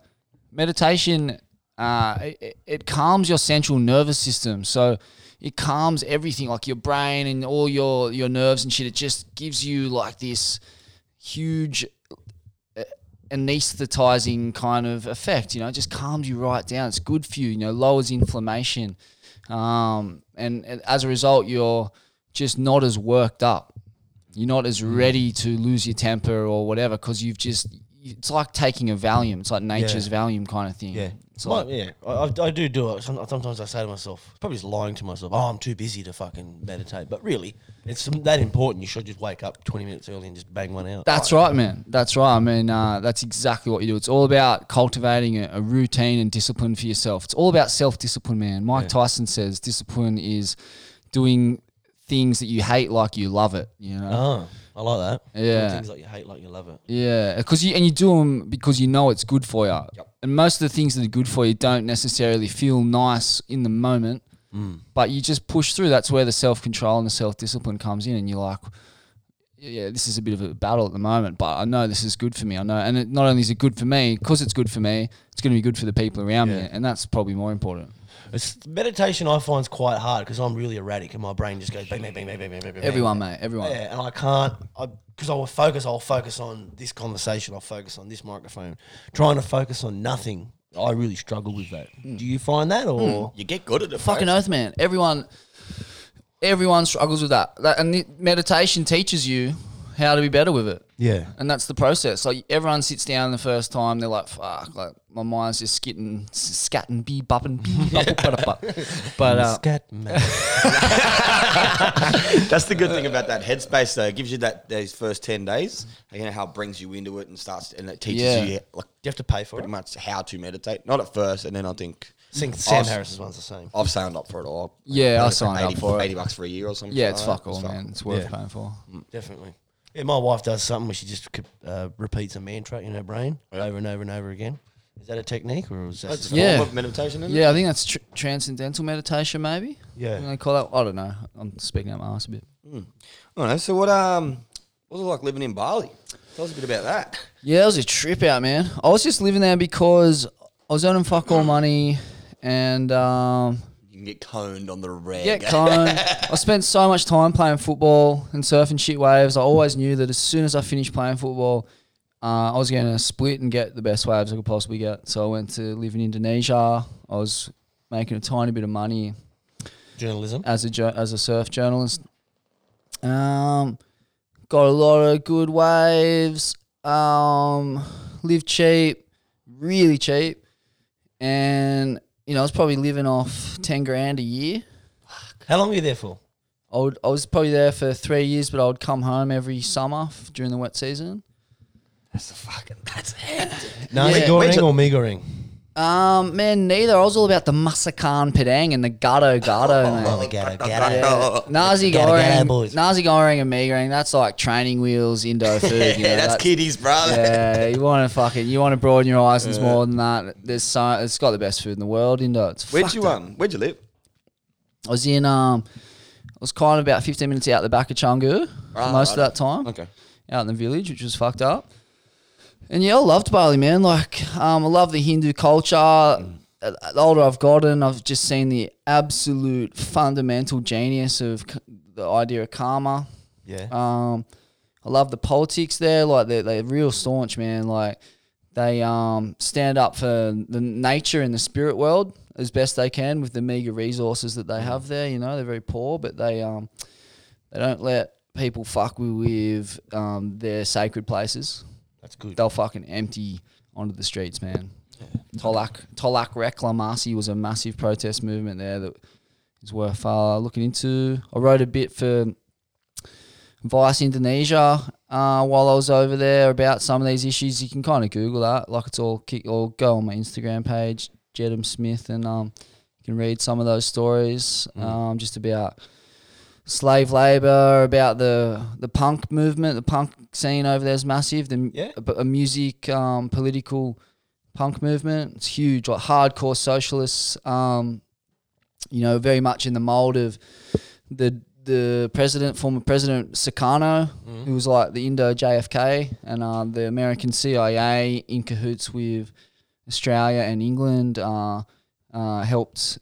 meditation, uh, it, it calms your central nervous system. So it calms everything, like your brain and all your your nerves and shit. It just gives you like this huge anesthetizing kind of effect. You know, it just calms you right down. It's good for you. You know, lowers inflammation, um, and, and as a result, you're just not as worked up. You're not as Mm. ready to lose your temper or whatever because you've just. It's like taking a Valium. It's like nature's Valium kind of thing. Yeah. It's like, yeah, I, I- do do it. Some- Sometimes I say to myself, probably just lying to myself, oh, I'm too busy to fucking meditate. But really, it's that important. You should just wake up 20 minutes early and just bang one out. That's right, man. That's right. I mean, uh, that's exactly what you do. It's all about cultivating a, a routine and discipline for yourself. It's all about self discipline, man. Mike Tyson says discipline is doing things that you hate like you love it. You know. Oh, I like that. Doing Yeah. Things like you hate, like you love it. Yeah, because you and you do them because you know it's good for you. And most of the things that are good for you don't necessarily feel nice in the moment, mm. but you just push through. That's where the self control and the self discipline comes in, and you're like, yeah, this is a bit of a battle at the moment, but I know this is good for me. I know, and it, not only is it good for me, because it's good for me, it's going to be good for the people around me, and that's probably more important. It's, meditation I find is quite hard because I'm really erratic and my brain just goes bang, bang, bang, bang, bang, bang, bang, bang. Everyone, mate. Everyone. Yeah, and I can't because I, will focus. I'll focus on this conversation. I'll focus on this microphone. Trying to focus on nothing, I really struggle with that. Hmm. Do you find that, or hmm. You get good at it. Fucking bro. oath, man. Everyone, everyone struggles with that. that and the meditation teaches you how to be better with it. yeah? And that's the process. Like everyone sits down the first time, they're like, "Fuck!" Like my mind's just skitting, scatting, bee bupping, bee buppa, buppa, buppa. But uh, Scat man. That's the good thing about that headspace, though. It gives you that those first ten days. You know how it brings you into it and starts, and it teaches Yeah. you like you have to pay for pretty it. much how to meditate. Not at first, and then I think I think Sam I've- Harris's one's the same. I've signed up for it all. Yeah, I think signed up 80 for it. Eighty bucks for a year or something. yeah, it's that. fuck all, man. It's worth Yeah. paying for. Definitely. Yeah, my wife does something where she just uh, repeats a mantra in her brain over and over and over again. Is that a technique or is that That's just a Yeah. form of meditation. Isn't Yeah, I think that's tr- transcendental meditation, maybe. Yeah. They call that. I don't know. I'm speaking out my ass a bit. It? I don't know. So what? Um, what was it like living in Bali? Tell us a bit about that. Yeah, it was a trip out, man. I was just living there because I was earning fuck all money and um, You can get coned on the reg. get coned. I spent so much time playing football and surfing shit waves. I always knew that as soon as I finished playing football, uh, I was going to split and get the best waves I could possibly get. So I went to live in Indonesia. I was making a tiny bit of money journalism? as a jour- as a surf journalist. Um, got a lot of good waves. Um, live cheap, really cheap, and you know I was probably living off ten grand a year. How long were you there for? I would, I was probably there for three years, but I would come home every summer f- during the wet season. That's the fucking. That's it. Nasi Yeah. goreng Wait till- or mi goreng? Um, man, neither. I was all about the Masakan Padang and the Gado Gado, man. Oh, gatto, gatto. Yeah. Nasi Gotta get out, goreng, boys. Nasi goreng and mi goreng. That's like training wheels, Indo food. Yeah, you know, that's kiddies, brother. Yeah, you want to fucking, you want to broaden your horizons more than that. There's so, it's got the best food in the world. Indo. It's Where'd you up. um? Where'd you live? I was in um, I was kind of about 15 minutes out the back of Canggu Ah, most of that time. Okay. out in the village, which was fucked up. And yeah, I loved Bali, man. Like, um, I love the Hindu culture. The older I've gotten, I've just seen the absolute fundamental genius of the idea of karma. Yeah. Um, I love the politics there. Like, they're, they're real staunch, man. Like, they um, stand up for the nature and the spirit world as best they can with the meager resources that they have there. You know, they're very poor, but they um, they don't let people fuck with, with um, their sacred places. That's good. They'll fucking empty onto the streets, man. Tolak Tolak Reklamasi was a massive protest movement there that is worth uh, looking into. I wrote a bit for Vice Indonesia uh, while I was over there about some of these issues. You can kind of Google that, like it's all kick or go on my Instagram page, Jedam Smith, and um, you can read some of those stories um, just about slave labor, about the the punk movement. The punk scene over there is massive. The Yeah. a, a music um, political punk movement. It's huge, like hardcore socialists. Um, you know, very much in the mold of the the president, former president Sukarno, who was like the Indo JFK, and uh, the American CIA in cahoots with Australia and England uh, uh, helped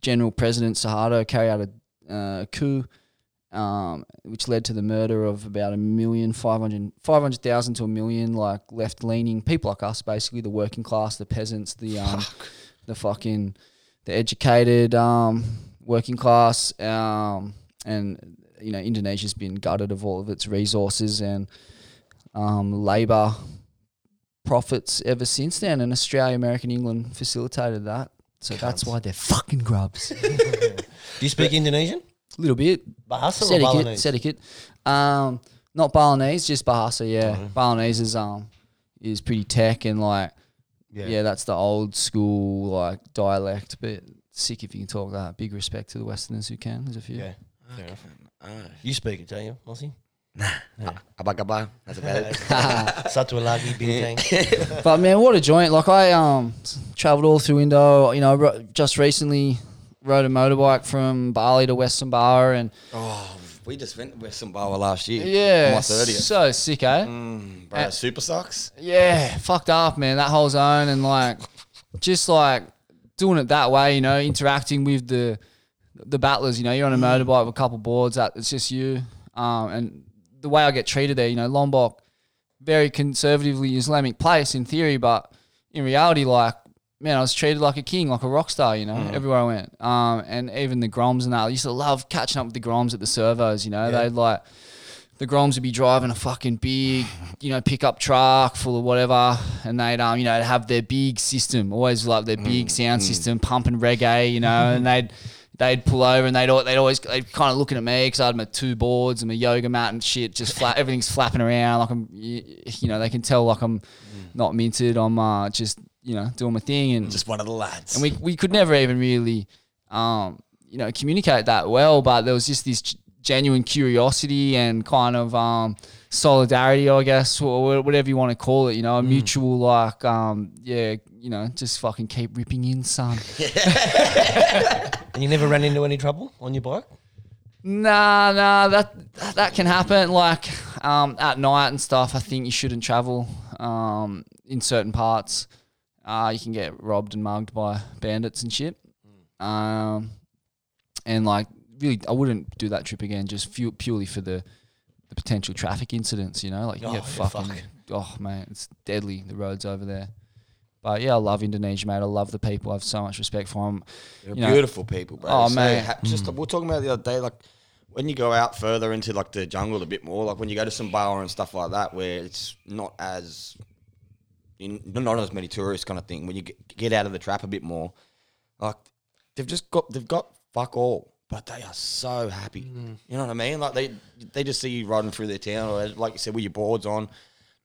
General President Suharto carry out a uh, coup, um, which led to the murder of about a million, 500 500,000 to a million, like left leaning people like us, basically the working class, the peasants, the um, the fucking the educated um, working class, um, and you know Indonesia's been gutted of all of its resources and um, labor profits ever since then, and Australia, America, and England facilitated that. So that's why they're fucking grubs. Do you speak Indonesian? A little bit. Bahasa or Sedikit, Balinese? sedikit. Um, not Balinese, just Bahasa. Yeah, Balinese is um is pretty tech and like yeah. that's the old school like dialect. But sick if you can talk that. Big respect to the Westerners who can. There's a few. Yeah. Fair enough. Ah, You speak it, don't you, Mossy? abang abang. That's about it. Satu lagi bintang. But man, what a joint! Like I um traveled all through Indo. You know, ro- just recently rode a motorbike from Bali to West Sumbawa, and Oh, we just went to West Sumbawa last year. yeah, my 30th. so sick, eh? Mm, bro, Uh, super sucks. Yeah, fucked up, man. That whole zone and like, just like doing it that way, you know, interacting with the the battlers. You know, you're on a motorbike with a couple boards. That it's just you, um, and the way I get treated there. You know, Lombok, very conservatively Islamic place in theory, but in reality, like man, I was treated like a king, like a rock star. You know, everywhere I went, um, and even the Groms and that. I used to love catching up with the Groms at the servos. You know, they'd like the Groms would be driving a fucking big, you know, pickup truck full of whatever, and they'd um, you know, have their big system, always like their big sound system, pumping reggae, you know, and they'd they'd pull over and they'd they'd always they'd kind of looking at me because I had my two boards and my yoga mat and shit, just flat, everything's flapping around like I'm, you know, they can tell like I'm not minted, I'm uh, just you know doing my thing and Just one of the lads. and we we could never even really, um, you know, communicate that well. But there was just this genuine curiosity and kind of um, solidarity, I guess, or whatever you want to call it. You know, a mutual like, um, yeah, you know, just fucking keep ripping in, son. And you never ran into any trouble on your bike? Nah, nah, that that can happen. Like um, at night and stuff, I think you shouldn't travel um, in certain parts. Uh, you can get robbed and mugged by bandits and shit. Um, and like, really, I wouldn't do that trip again, just fu- purely for the the potential traffic incidents. You know, like you Oh, get fucking. fuck. Oh man, it's deadly. The roads over there. But yeah, I love Indonesia, mate. I love the people. I have so much respect for them. They're you know- beautiful people, bro. Oh, So mate. ha- just we we're talking about the other day, like when you go out further into like the jungle a bit more, like when you go to Sumbawa and stuff like that, where it's not as not as many tourists kind of thing. When you get, out of the trap a bit more, like they've just got they've got fuck all, but they are so happy. Mm. You know what I mean? Like they they just see you riding through their town, or like you said, with your boards on.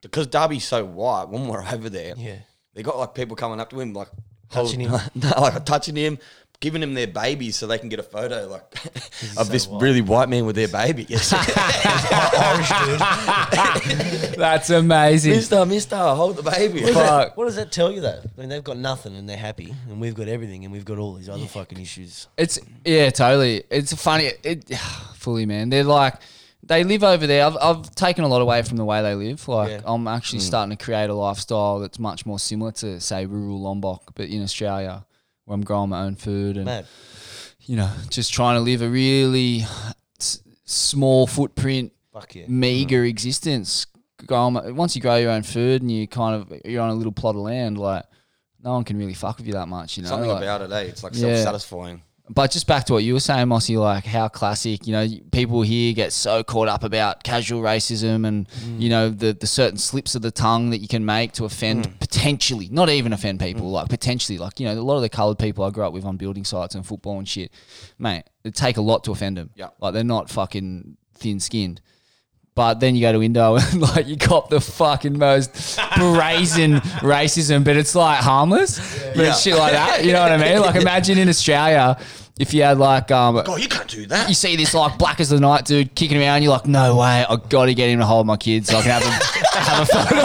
Because Derby's so white, when we're over there, Yeah. they got like people coming up to him, like Touching him. like touching him, giving them their babies so they can get a photo, like of so this white. really white man with their baby. Yes. That's amazing. Mister, Mister, hold the baby. Fuck. What does that tell you, though? I mean, they've got nothing and they're happy, and we've got everything, and we've got all these other fucking issues. It's yeah, totally. It's funny. It fully, man. They're like they live over there. I've I've taken a lot away from the way they live. Like Yeah. I'm actually hmm. starting to create a lifestyle that's much more similar to say rural Lombok, but in Australia, where I'm growing my own food and Mad. you know just trying to live a really s- small footprint, Fuck yeah. meager existence. Grow my- once you grow your own food and you kind of you're on a little plot of land, like no one can really fuck with you that much. You know, Something like- about it, eh? It's like Yeah. self-satisfying. But just back to what you were saying, Mossy, like how classic, you know, people here get so caught up about casual racism and, mm. you know, the, the certain slips of the tongue that you can make to offend mm. potentially, not even offend people, mm. like potentially, like, you know, a lot of the coloured people I grew up with on building sites and football and shit, mate, it take a lot to offend them. Yeah. Like they're not fucking thin skinned. But then you go to Indo and like you cop the fucking most brazen racism, but it's like harmless, but Yeah. shit like that. You know what I mean? Like imagine in Australia if you had like um, Oh, you can't do that. you see this like black as the night dude kicking around, you're like, no way, I got to get him to hold my kids so I can have a, have a photo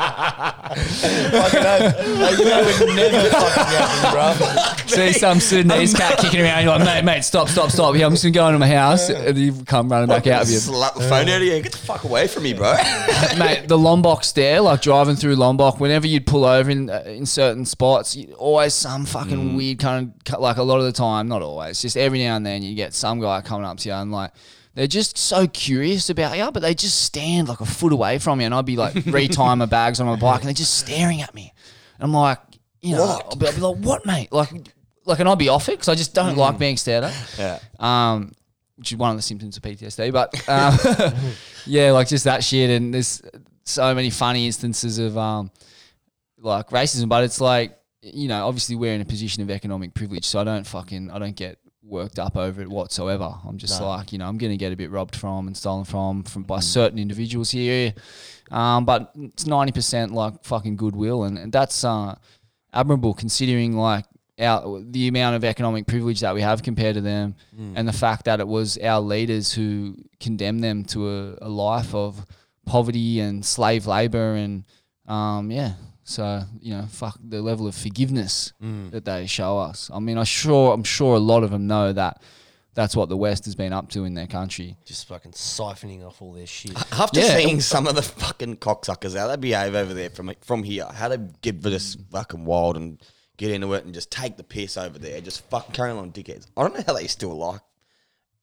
with him. fucking oath. you would never fucking happen, bro. See some Sudanese cat kicking around, you're like, mate, mate, stop, stop, stop. Yeah, I'm just gonna go into my house, and you come running back out of you. Slap the phone out of you. Get the fuck away from me, bro. mate, the Lombok stare, like driving through Lombok, whenever you'd pull over in uh, in certain spots, you always some fucking weird kind of like a lot of the time, not always, just every now and then you get some guy coming up to you and like they're just so curious about you, but they just stand like a foot away from you, and I'd be like retying my bags on my bike, and they're just staring at me, and I'm like, you know? I'll be, I'll be like, what, mate? Like, like, and I'd be off it because I just don't like being stared at yeah. um, which is one of the symptoms of PTSD. But um, yeah, like just that shit, and there's so many funny instances of um, like racism. But it's like you know, obviously we're in a position of economic privilege, so I don't fucking I don't get worked up over it whatsoever. I'm just No. like you know I'm gonna get a bit robbed from and stolen from from by certain individuals here. Um, but it's ninety percent like fucking goodwill, and, and that's uh, admirable considering like our the amount of economic privilege that we have compared to them, and the fact that it was our leaders who condemned them to a, a life of poverty and slave labor, and um, yeah. So you know, fuck the level of forgiveness mm. that they show us. I mean, I sure I'm sure a lot of them know that that's what the West has been up to in their country. Just fucking siphoning off all their shit. After Yeah. seeing some of the fucking cocksuckers how they behave over there from from here, how they get this fucking wild and get into it and just take the piss over there, just fucking carrying on dickheads. I don't know how they still like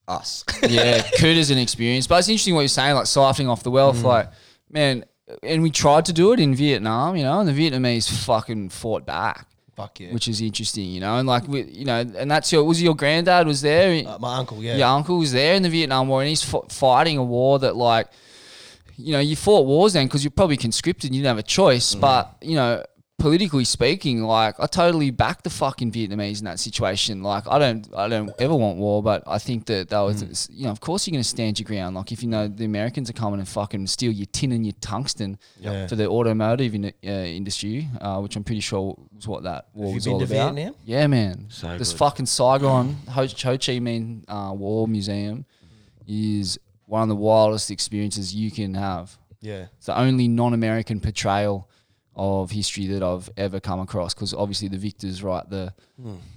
us. yeah, Kuta's an experience. But it's interesting what you're saying, like siphoning off the wealth. Mm. Like, man, and we tried to do it in Vietnam, you know, and the Vietnamese fucking fought back, Fuck yeah. which is interesting, you know. And like, we, you know, and that's your was your granddad was there. Uh, my uncle, yeah. Your uncle was there in the Vietnam War, and he's f- fighting a war that, like, you know, you fought wars then because you're probably conscripted, and you didn't have a choice. But you know, politically speaking, like, I totally back the fucking Vietnamese in that situation. Like, I don't, I don't ever want war, but I think that that was, you know, of course you're going to stand your ground. Like, if you know the Americans are coming and fucking steal your tin and your tungsten Yeah. for the automotive in, uh, industry, uh, which I'm pretty sure was what that war you was all to about. Vietnam? Yeah, man. So this good. fucking Saigon Ho, Ho Chi Minh uh, War Museum is one of the wildest experiences you can have. Yeah. It's the only non-American portrayal of history that I've ever come across because obviously the victors write the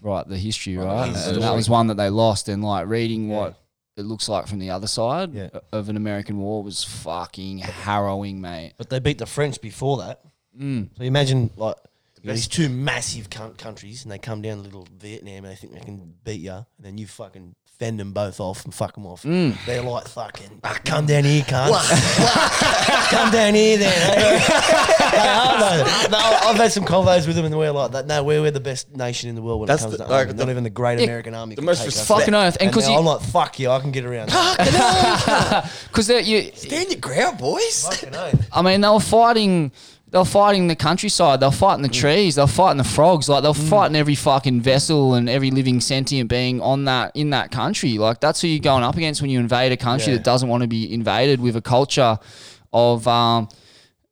write the history, right? history. And that was one that they lost. And like reading what it looks like from the other side Yeah. of an American war was fucking harrowing, mate. But they beat the French before that. Mm. So you imagine like you know, these two massive coun- countries, and they come down to little Vietnam, and they think they can beat you, and then you fucking fend them both off and fuck them off. Mm. They're like fucking, ah, come down here, cunt. come down here, then. they are though. No, I've had some convos with them, and we're like that. No, we're, we're the best nation in the world when That's it comes the- to like, army. the- Not even the great Yeah, American army. the most respect- Fucking oath. And And because now you, I'm like, fuck you, I can get around. because you, Stand your ground, boys. Fucking oath. I mean, they were fighting. They were fighting the countryside. They were fighting the trees. They were fighting the frogs. Like they were fighting every fucking vessel and every living sentient being on that in that country. Like that's who you're going up against when you invade a country Yeah. that doesn't want to be invaded with a culture of um,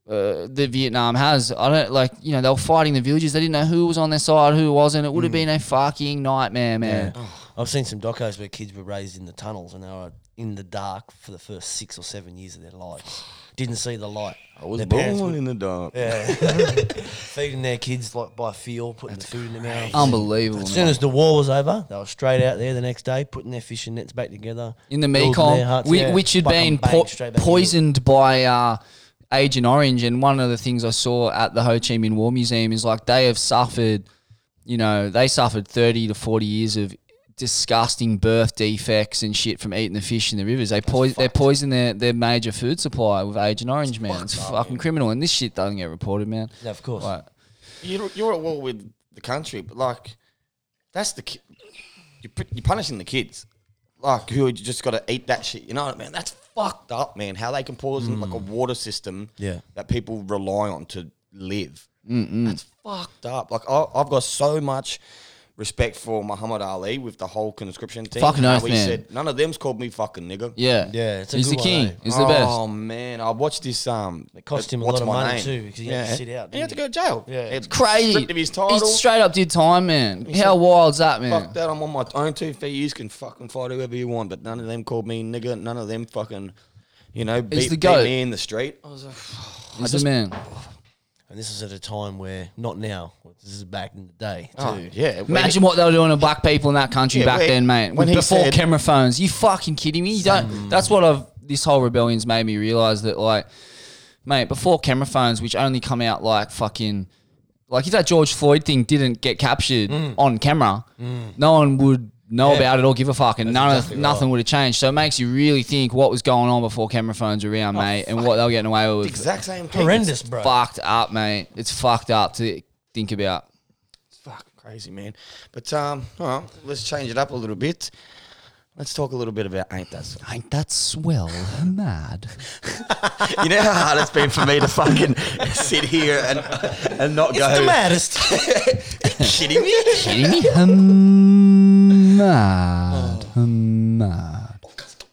uh, that Vietnam has. I don't like you know they were fighting the villages. They didn't know who was on their side, who wasn't. It would have been a fucking nightmare, man. I've seen some docos where kids were raised in the tunnels and they were in the dark for the first six or seven years of their lives. Didn't see the light. I was Their parents born would- in the dark. Yeah. Feeding their kids like by feel, putting the food in their mouth. Unbelievable. As man. soon as the war was over, they were straight out there the next day, putting their fishing nets back together. in the building Mekong, their huts, whi- yeah, which had fucking been bang, po- straight back into it. poisoned by uh, Agent Orange. And one of the things I saw at the Ho Chi Minh War Museum is like they have suffered, you know, they suffered 30 to 40 years of disgusting birth defects and shit from eating the fish in the rivers. They poison, they poison their, their major food supply with Agent Orange, man. It's fucking criminal. And this shit doesn't get reported, man. Yeah, of course. Like, You're, you're at war with the country, but like, that's the ki- you're, pu- you're punishing the kids, like who just got to eat that shit. You know what I mean? That's fucked up, man. How they can poison like a water system, Yeah. that people rely on to live. That's fucked up. Like I, I've got so much respect for Muhammad Ali with the whole conscription thing. Fucking how oath, he man. Said, None of them's called me fucking nigger. yeah. Yeah, it's a He's the good one, king. eh? He's the best. Oh man, I watched this. Um, It cost him a What's lot of My money Name. too, because he had to sit out, He had to go to jail. Yeah. it's Crazy. Stripped of his title. He straight up did time, man. He How said, wild's that, man? Fuck that! I'm on my own two feet. You can fucking fight whoever you want, but none of them called me nigger. None of them fucking, you know, beat, the beat me in the street. I was like, He's the man. And this is at a time where, not now, this is back in the day oh, too. oh, yeah. Imagine what they were doing to black people in that country Yeah, back where- then, mate. when With he before said- camera phones. You fucking kidding me? You don't. That's what I've. This whole rebellion's made me realize that, like, mate, before camera phones, which only come out like fucking, like if that George Floyd thing didn't get captured mm. on camera, mm. no one would know Yeah. about it or give a fuck, and none exactly of nothing right. would have changed. So it makes you really think what was going on before camera phones were around, mate, and what they were getting away with. exact same thing. Horrendous, It's bro. Fucked up, mate. It's fucked up to think about. It's fucking crazy, man. But um, all right, let's change it up a little bit. Let's talk a little bit about ain't that. Swell. Ain't that swell mad? you know how hard it's been for me to fucking sit here and and not It's go. the maddest. Kidding me? Kidding me? Mad. Hum, mad.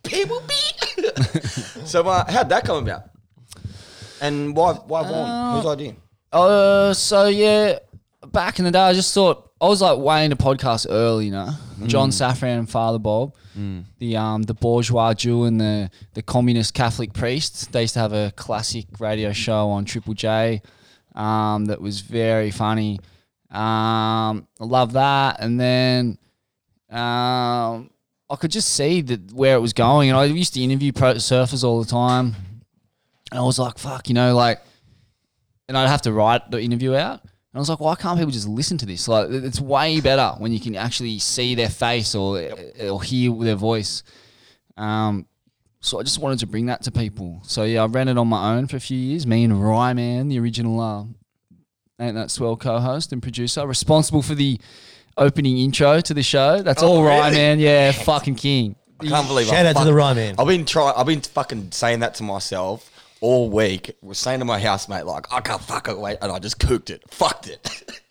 People be. so uh, how'd that come about? And why why Vaughan? Whose idea? Uh, so yeah, back in the day, I just thought I was like way into podcast early, you know. John Safran and Father Bob, the um the bourgeois Jew and the the communist Catholic priest. They used to have a classic radio show on Triple J, um, that was very funny. Um, I love that, and then um. I could just see that where it was going. And I used to interview pro surfers all the time, and I was like, "Fuck," you know, like, and I'd have to write the interview out. And I was like, why can't people just listen to this? Like, it's way better when you can actually see their face or or hear their voice. Um, so I just wanted to bring that to people. So yeah, I ran it on my own for a few years. Me and Ryman, the original uh, ain't that swell co-host and producer, responsible for the opening intro to the show. That's all really? Ryman. Yeah, fucking king. I can't believe Shout I out to fuck- the Ryman. I've been trying. I've been fucking saying that to myself all week. Was saying to my housemate like, I can't fuck it wait, and I just cooked it. Fucked it.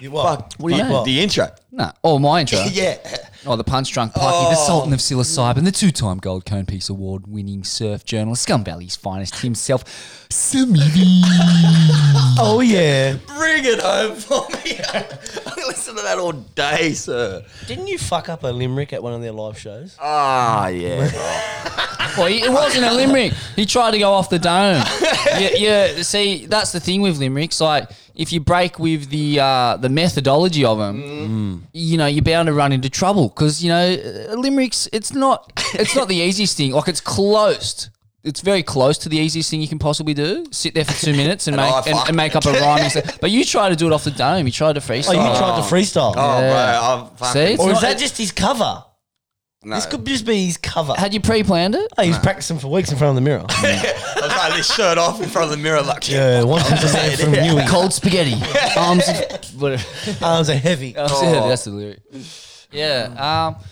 You what? Fuck. What do you Fuck mean? The intro. Nah. Oh, my intro. yeah. Oh, the punch drunk Pikey, the Sultan of psilocybin, the two-time Gold Cone Peace Award-winning surf journalist, Scum Valley's finest himself, Samidi. Oh yeah. Bring it home for me. I listen to that all day, sir. Didn't you fuck up a limerick at one of their live shows? Ah, yeah. well, he- it wasn't a limerick. He tried to go off the dome. yeah, yeah. See, that's the thing with limericks. Like, if you break with the uh, the methodology of them, you know, you're bound to run into trouble because you know uh, limericks. It's not. It's not the easiest thing. Like, it's close. It's very close to the easiest thing you can possibly do. Sit there for two minutes and, And make and, and make up a rhyme. But you try to do it off the dome. You tried to freestyle. Oh, you tried to freestyle. Oh, Yeah. bro. I'm fucking. See, or is not- that just his cover? No. This could just be his cover. Had you pre-planned it? Hey, he was practicing for weeks in front of the mirror. I was like this shirt off in front of the mirror, like, yeah, one from the man from Newey. Cold spaghetti. Arms. of- Whatever. Arms are heavy. That's, Oh. it, that's the lyric. Yeah. Um,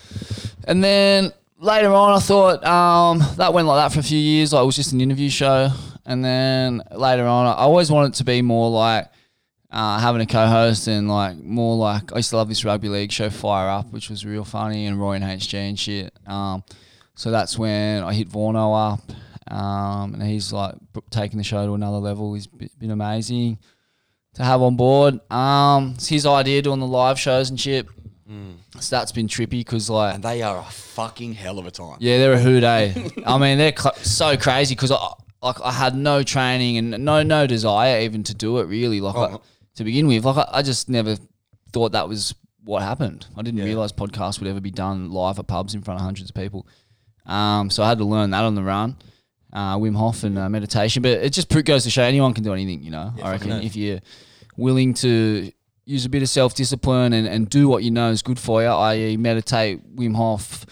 and then later on, I thought um, that went like that for a few years. Like it was just an interview show. And then later on, I always wanted it to be more like uh, having a co-host and like more like I used to love this rugby league show, Fire Up, which was real funny, and Roy and HG and shit. Um, so that's when I hit Vorno up, um, and he's like taking the show to another level. He's b- been amazing to have on board. Um, it's his idea doing the live shows and shit. So that's been trippy because like and they are a fucking hell of a time. yeah, they're a hoot, eh? I mean, they're cl- so crazy because I like I had no training and no no desire even to do it really. Like I, to begin with, like I, I just never thought that was what happened. I didn't realize podcasts would ever be done live at pubs in front of hundreds of people. Um, so I had to learn that on the run. Uh, Wim Hof and uh, meditation, but it just goes to show anyone can do anything. You know, I reckon if you're willing to use a bit of self discipline and, and do what you know is good for you, i.e., meditate, Wim Hof,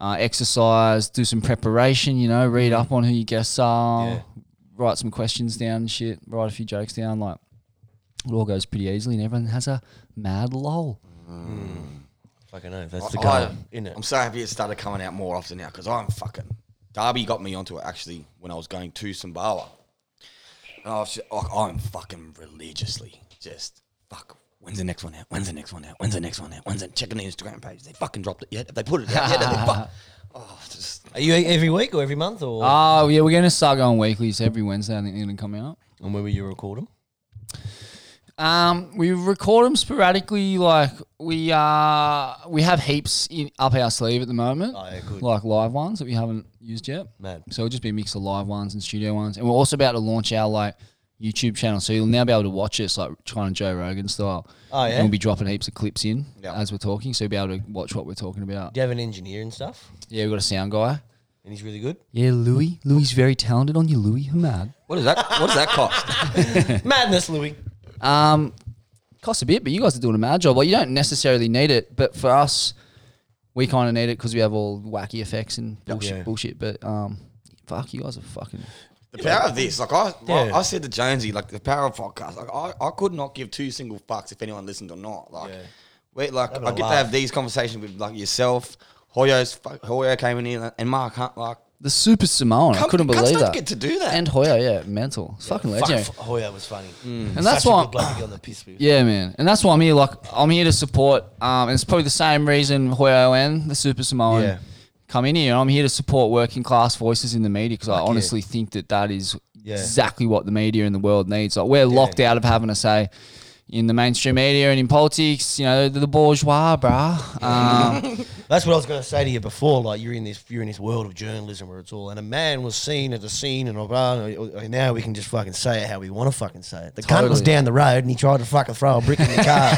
uh, exercise, do some preparation, you know, read up on who your guests are, Yeah. write some questions down shit, write a few jokes down. Like, it all goes pretty easily and everyone has a mad lol. Mm. Fucking know. That's the I- goal, isn't it? I'm so happy it started coming out more often now because I'm fucking. Darby got me onto it actually when I was going to Sumbawa. And I was just, like, I'm fucking religiously just fuck. When's the next one out? When's the next one out? When's the next one out? When's the checking the Instagram page? They fucking dropped it yet? Have they put it out yet? Have they fuck? Oh, just Are you every week or every month or? Oh, yeah, we're going to start going weekly. So every Wednesday, I think they're going to come out. and where will you record them? Um, we record them sporadically. Like we uh we have heaps in, up our sleeve at the moment. Oh, yeah, good. Like live ones that we haven't used yet. Mad. So it'll just be a mix of live ones and studio ones. And we're also about to launch our like YouTube channel, so you'll now be able to watch us like of Joe Rogan style. Oh, yeah? And we'll be dropping heaps of clips in Yeah. as we're talking, so you'll be able to watch what we're talking about. Do you have an engineer and stuff? Yeah, we've got a sound guy. And he's really good. Yeah, Louis. Louis very talented on you, Louis. Hamad. what is that? What does that cost? Madness, Louis. Um, costs a bit, but you guys are doing a mad job. Well, you don't necessarily need it, but for us, we kind of need it because we have all wacky effects and bullshit. Yeah. Bullshit, but um, fuck, you guys are fucking. The power of this, like I, Yeah. I said to Jonesy, like the power of podcast, like I, I could not give two single fucks if anyone listened or not. Like, Yeah. wait, like Having I a get to laugh. have these conversations with like yourself, Hoyo's, fu- Hoyo came in here, and Mark Hunt, like The Super Samoan, I Cunts- couldn't cunts believe don't that. get to do that. And Hoya, yeah, mental. It's fucking Fuck, legendary. f- Hoya was funny. And that's Such a why, good bloke to get on the piss with. yeah, man. And that's why I'm here. Like, I'm here to support. Um, and it's probably the same reason Hoyo and the Super Samoan Yeah. come in here. I'm here to support working class voices in the media because I Fuck yeah. honestly think that that is Yeah. exactly what the media in the world needs. Like, we're locked out of having a say in the mainstream media and in politics. You know, the, the bourgeois, bruh. Um, That's what I was going to say to you before. Like you're in this, you're in this world of journalism where it's all, and a man was seen at the scene, and blah, and now we can just fucking say it how we want to fucking say it. The cunt was down the road and he tried to fucking throw a brick in the car.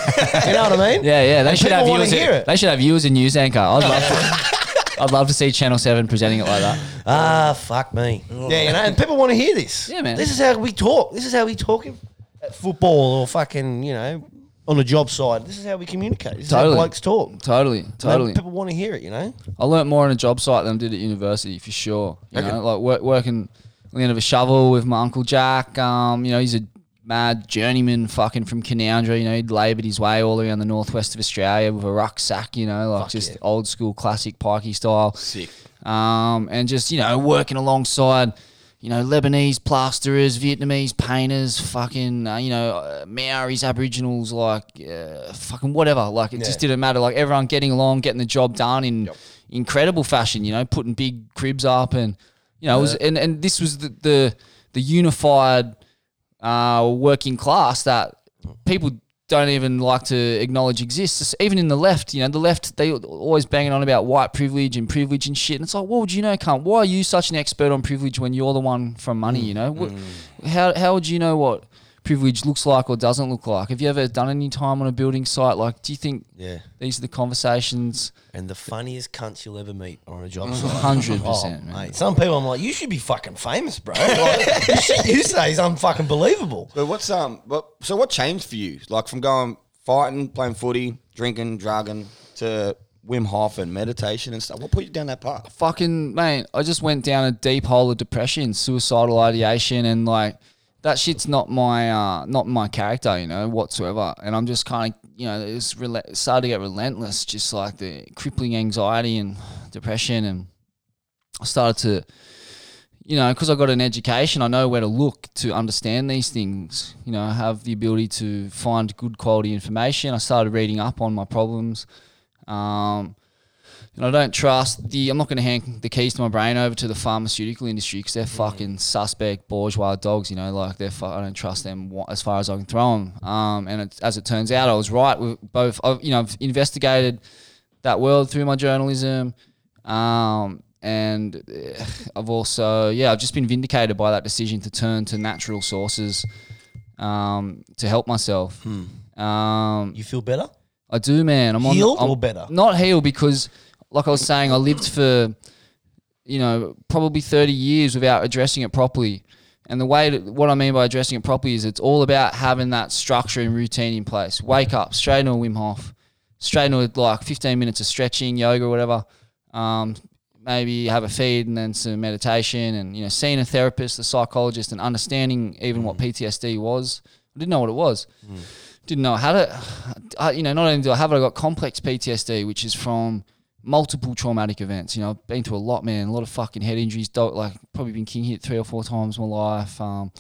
you know what I mean? yeah, yeah. They And should have you as a, they should have you as a news anchor. I'd love to. I'd love to see Channel Seven presenting it like that. Ah, fuck me. Yeah, you know, and people want to hear this. Yeah, man. This is how we talk. This is how we talk in- at football or fucking, you know, on the job side. This is how we communicate. This is Totally. how blokes talk. Totally, totally. People want to hear it, you know? I learnt more on a job site than I did at university for sure. You Okay. know, like work, working on the end of a shovel with my uncle Jack. Um, you know, he's a mad journeyman, fucking from Canowindra. You know, he'd laboured his way all around the northwest of Australia with a rucksack. You know, like Fuck just yeah. old school classic pikey style. Sick. um, and just you know working alongside you know Lebanese plasterers, Vietnamese painters, fucking uh, you know uh, Maoris, Aboriginals, like uh, fucking whatever. Like it just didn't matter. Like everyone getting along, getting the job done in Yep. incredible fashion. You know, putting big cribs up and you know it was and and this was the the, the unified uh, working class that people don't even like to acknowledge exists. Even in the left, you know, the left they always banging on about white privilege and privilege and shit. And it's like, what would you know, cunt? Why are you such an expert on privilege when you're the one from money? Mm. You know, what, mm. how how would you know what privilege looks like or doesn't look like? Have you ever done any time on a building site? Like, do you think Yeah. these are the conversations? And the funniest cunts you'll ever meet are on a job site. Hundred Oh, percent, man. mate. Some people I'm like, you should be fucking famous, bro. Like, the shit you say is unfucking believable. But what's um? What so what changed for you? Like from going fighting, playing footy, drinking, drugging to Wim Hof and meditation and stuff. What put you down that path? fucking mate, I just went down a deep hole of depression, suicidal ideation, and like that shit's not my uh, not my character, you know, whatsoever. And I'm just kind of, you know, it's rel- it started to get relentless, just like the crippling anxiety and depression, and I started to. You know, because I got an education, I know where to look to understand these things. You know, I have the ability to find good quality information. I started reading up on my problems. Um, and I don't trust the. I'm not going to hand the keys to my brain over to the pharmaceutical industry because they're fucking suspect bourgeois dogs. You know, like they're. Fu- I don't trust them as far as I can throw them. Um, and it, as it turns out, I was right with both. I've, you know, I've investigated that world through my journalism. Um, and eh, I've also, yeah, I've just been vindicated by that decision to turn to natural sources um, to help myself. Um, You feel better? I do, man. I'm on Healed I'm or better? Not healed because, like I was saying, I lived for, you know, probably 30 years without addressing it properly. And the way, to, what I mean by addressing it properly is it's all about having that structure and routine in place. Wake up, straight into a Wim Hof, straight into like 15 minutes of stretching, yoga, whatever. Um, maybe have a feed and then some meditation and, you know, seeing a therapist, a psychologist, and understanding even what PTSD was. I didn't know what it was didn't know how to, I, you know, not only do I have it, I got complex PTSD, which is from multiple traumatic events. You know, I've been through a lot, man, a lot of fucking head injuries, do- like probably been king hit three or four times in my life. Um,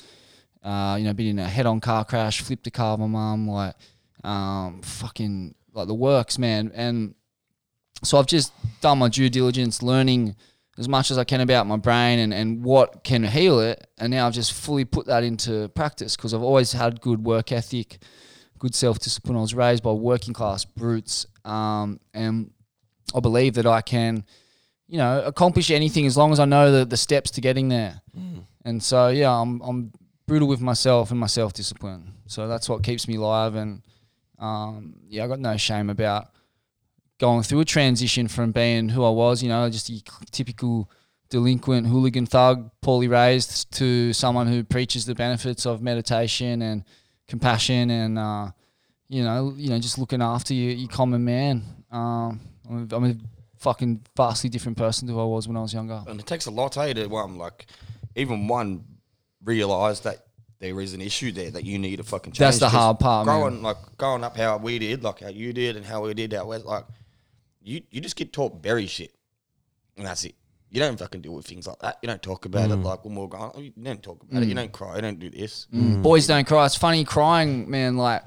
uh, you know, been in a head on car crash, flipped a car my mum, like, um, fucking, like the works, man. And so I've just done my due diligence, learning as much as I can about my brain and, and what can heal it. And now I've just fully put that into practice because I've always had good work ethic, good self discipline. I was raised by working class brutes. Um, and I believe that I can, you know, accomplish anything as long as I know the, the steps to getting there. And so, yeah, I'm, I'm brutal with myself and my self discipline. So that's what keeps me alive. And um, yeah, I got no shame about going through a transition from being who I was, you know, just a typical delinquent hooligan thug, poorly raised, to someone who preaches the benefits of meditation and compassion and uh, you know, you know, just looking after your, your common man. Um, I'm, a, I'm a fucking vastly different person to who I was when I was younger. And it takes a lot, eh, to um, like even one realize that there is an issue there that you need to fucking change. That's the hard part, man. Growing like growing up how we did, like how you did and how we did our West, like you you just get taught berry shit, and that's it. You don't fucking deal with things like that. You don't talk about it like when we're going. You don't talk about it. You don't cry. You don't do this. Boys don't cry. It's funny crying, man. Like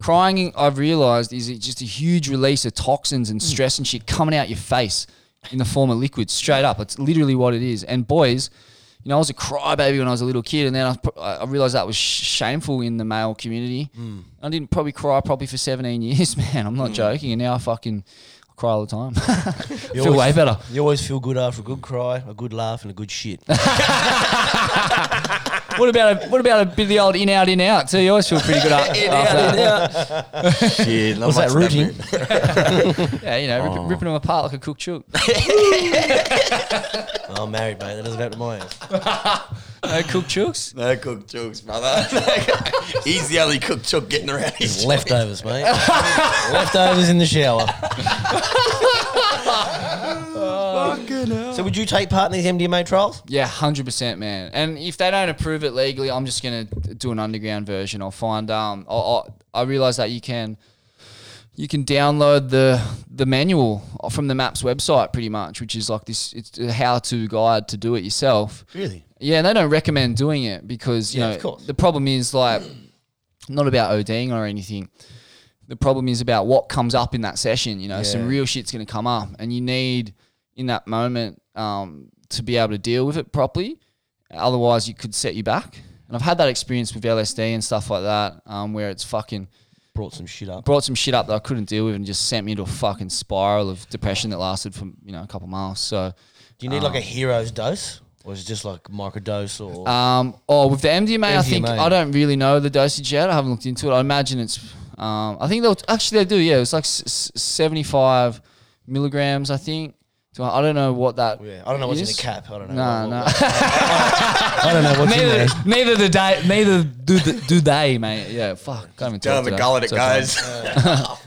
crying, I've realized is just a huge release of toxins and mm. stress and shit coming out your face in the form of liquid, straight up. It's literally what it is. And boys, you know, I was a crybaby when I was a little kid, and then I, I realized that was shameful in the male community. Mm. I didn't probably cry probably for 17 years, man. I'm not mm. joking. And now I fucking cry all the time. Feel always- way better. You always feel good after a good cry, a good laugh, and a good shit. What about a what about a bit of the old in out in out? too? you always feel pretty good after that. Shit, not What's that, much of rooting? Yeah, you know, Oh. rip, ripping them apart like a cooked chook. I'm married, mate. That doesn't happen to my house. No cooked chooks. No cooked chooks, brother. He's the only cooked chook getting around his Leftovers, mate. Leftovers in the shower. So would you take part in these MDMA trials? Yeah, hundred percent, man. And if they don't approve it legally, I'm just gonna do an underground version. I'll find. Um, I'll, I'll, I realize that you can, you can download the the manual from the MAPS website, pretty much, which is like this. It's a how-to guide to do it yourself. Really? Yeah, and they don't recommend doing it because you Yeah, know of course. the problem is like not about ODing or anything. The problem is about what comes up in that session. You know, some real shit's going to come up, and you need in that moment um, to be able to deal with it properly. Otherwise, you could set you back. And I've had that experience with LSD and stuff like that, um, where it's fucking Brought some shit up. brought some shit up that I couldn't deal with, and just sent me into a fucking spiral of depression that lasted for you know a couple months. So. Do you need like a hero's dose? Or is it just like microdose or Um, oh, with the MDMA, I think I don't really know the dosage yet. I haven't looked into it. I imagine it's. Um, I think they'll actually they do. Yeah, it's like s- s- seventy-five milligrams. I think. So I don't know what that. Yeah, I don't know what's in the cap. I don't know. No, what- no. what- I don't know what's in there. neither, neither the day, neither do the, do they, mate. Yeah, fuck. Can't even Down talk the today. gullet it It's okay. goes.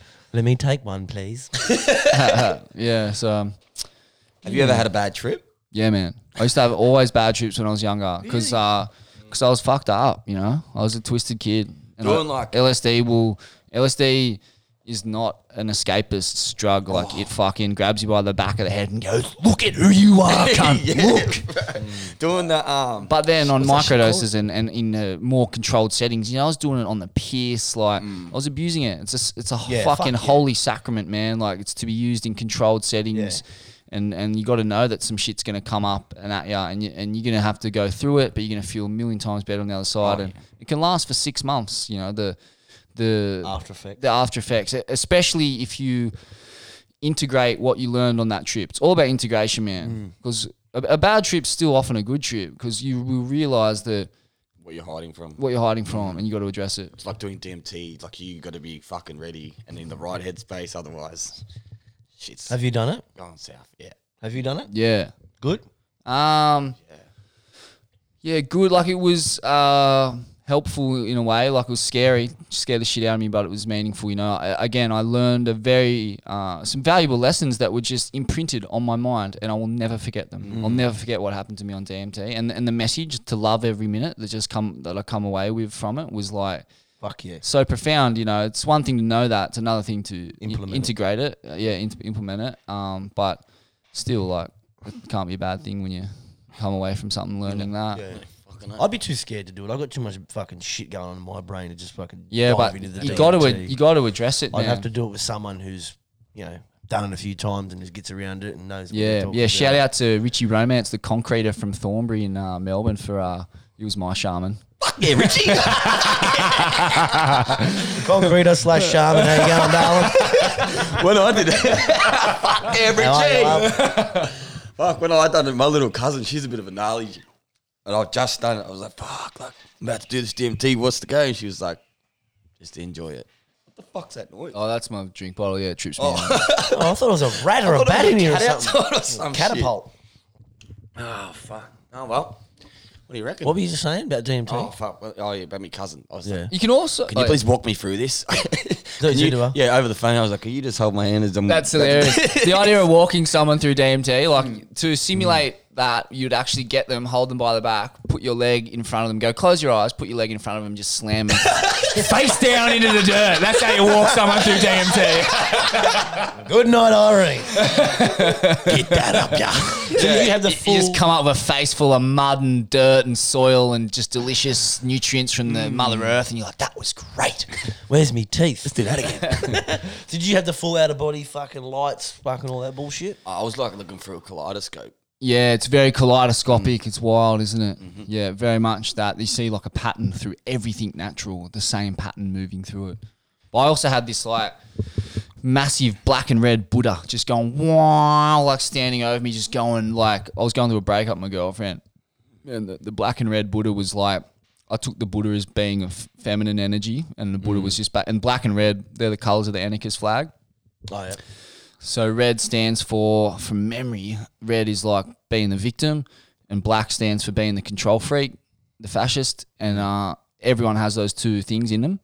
Let me take one, please. Yeah, so um, Have you ever had a bad trip? yeah, man. I used to have always bad trips when I was younger because because I was fucked up. You know, I was a twisted kid. And Doing I- like- LSD will LSD is not an escapist drug. Like Oh. it fucking grabs you by the back of the head and goes, "Look at who you are, cunt. Look." Doing the um. But then on What's that shit microdoses and, and in uh, more controlled settings, you know, I was doing it on the pierce. Like Mm. I was abusing it. It's a s- it's a Yeah, fucking fuck yeah. holy sacrament, man. Like it's to be used in controlled settings. And, and you got to know that some shit's gonna come up and at you, and you, and you're gonna have to go through it, but you're gonna feel a million times better on the other side. Oh, and it can last for six months. You know the the After effects. the after effects, especially if you integrate what you learned on that trip. It's all about integration, Mm. man. Because a, a bad trip's still often a good trip because you will realize that What you're hiding from? what you're hiding from and you got to address it. It's like doing DMT. Like you got to be fucking ready and in the right headspace. Otherwise, shit's Have you done it? going south. Yeah. Have you done it? Yeah. Good. Um. Yeah, good. Like it was uh, helpful in a way. Like it was scary, scared the shit out of me, but it was meaningful. You know. I, again, I learned a very uh, some valuable lessons that were just imprinted on my mind, and I will never forget them. I'll never forget what happened to me on DMT, and and the message to love every minute that just come that I come away with from it was like Fuck yeah. so profound. You know, it's one thing to know that; it's another thing to Implement it. integrate it. Uh, yeah, in- implement it. Um, but still, like, it can't be a bad thing when you come away from something learning that. Yeah, Fucking hell. I'd be too scared to do it. I've got too much fucking shit going on in my brain to just fucking but dive into the you got to DMT. you got to address it, I'd man. have to do it with someone who's, you know, done it a few times and just gets around it and knows. what yeah, talking yeah. Shout about. out to Richie Romance, the concreter from Thornbury in uh, Melbourne. For uh, he was my shaman. Fuck yeah, Richie. Concreter slash shaman. How you going, darling? when I did it, fuck yeah, How are you, Richie. Fuck, when I done it, my little cousin, she's a bit of a gnarly. And I've just done it. I was like, fuck, like, I'm about to do this DMT. What's the game? She was like, just enjoy it. What the fuck's that noise? Oh, that's my drink bottle. Yeah, it trips me. Oh. out. Oh, I thought it was a rat or a bat in here or something. or some Catapult. Oh, fuck. Oh, well. What do you reckon? What were you just saying about DMT? Oh, fuck. Well, Oh, yeah, about my cousin. I was Yeah. like, You can also. can you oh, please walk me through this? Can you you- do, huh? yeah, over the phone. I was like, can you just hold my hand as I'm. That's hilarious. the idea of walking someone through DMT, like to simulate mm. That, you'd actually get them, hold them by the back, put your leg in front of them, go close your eyes, put your leg in front of them, just slam them face down into the dirt. That's how you walk someone through DMT. Good night, Irene. Get that up, yeah. So you have the You- full. You just come up with a face full of mud and dirt and soil and just delicious nutrients from the mm. Mother Earth, and you're like, that was great. Where's me teeth? Let's do that again. Did you have the full out of body fucking lights, fucking all that bullshit? I was like looking through a kaleidoscope. Yeah, it's very kaleidoscopic. Mm. It's wild, isn't it? Mm-hmm. Yeah, very much that. You see like a pattern through everything natural, the same pattern moving through it. But I also had this like massive black and red Buddha just going wow, like standing over me, just going like I was going through a breakup with my girlfriend. and the, the black and red Buddha was like I took the Buddha as being a f- feminine energy, and the Buddha mm. was just back. And black and red, they're the colors of the anarchist flag. Oh yeah. So red stands for, from memory, red is like being the victim, and black stands for being the control freak, the fascist, and uh, everyone has those two things in them,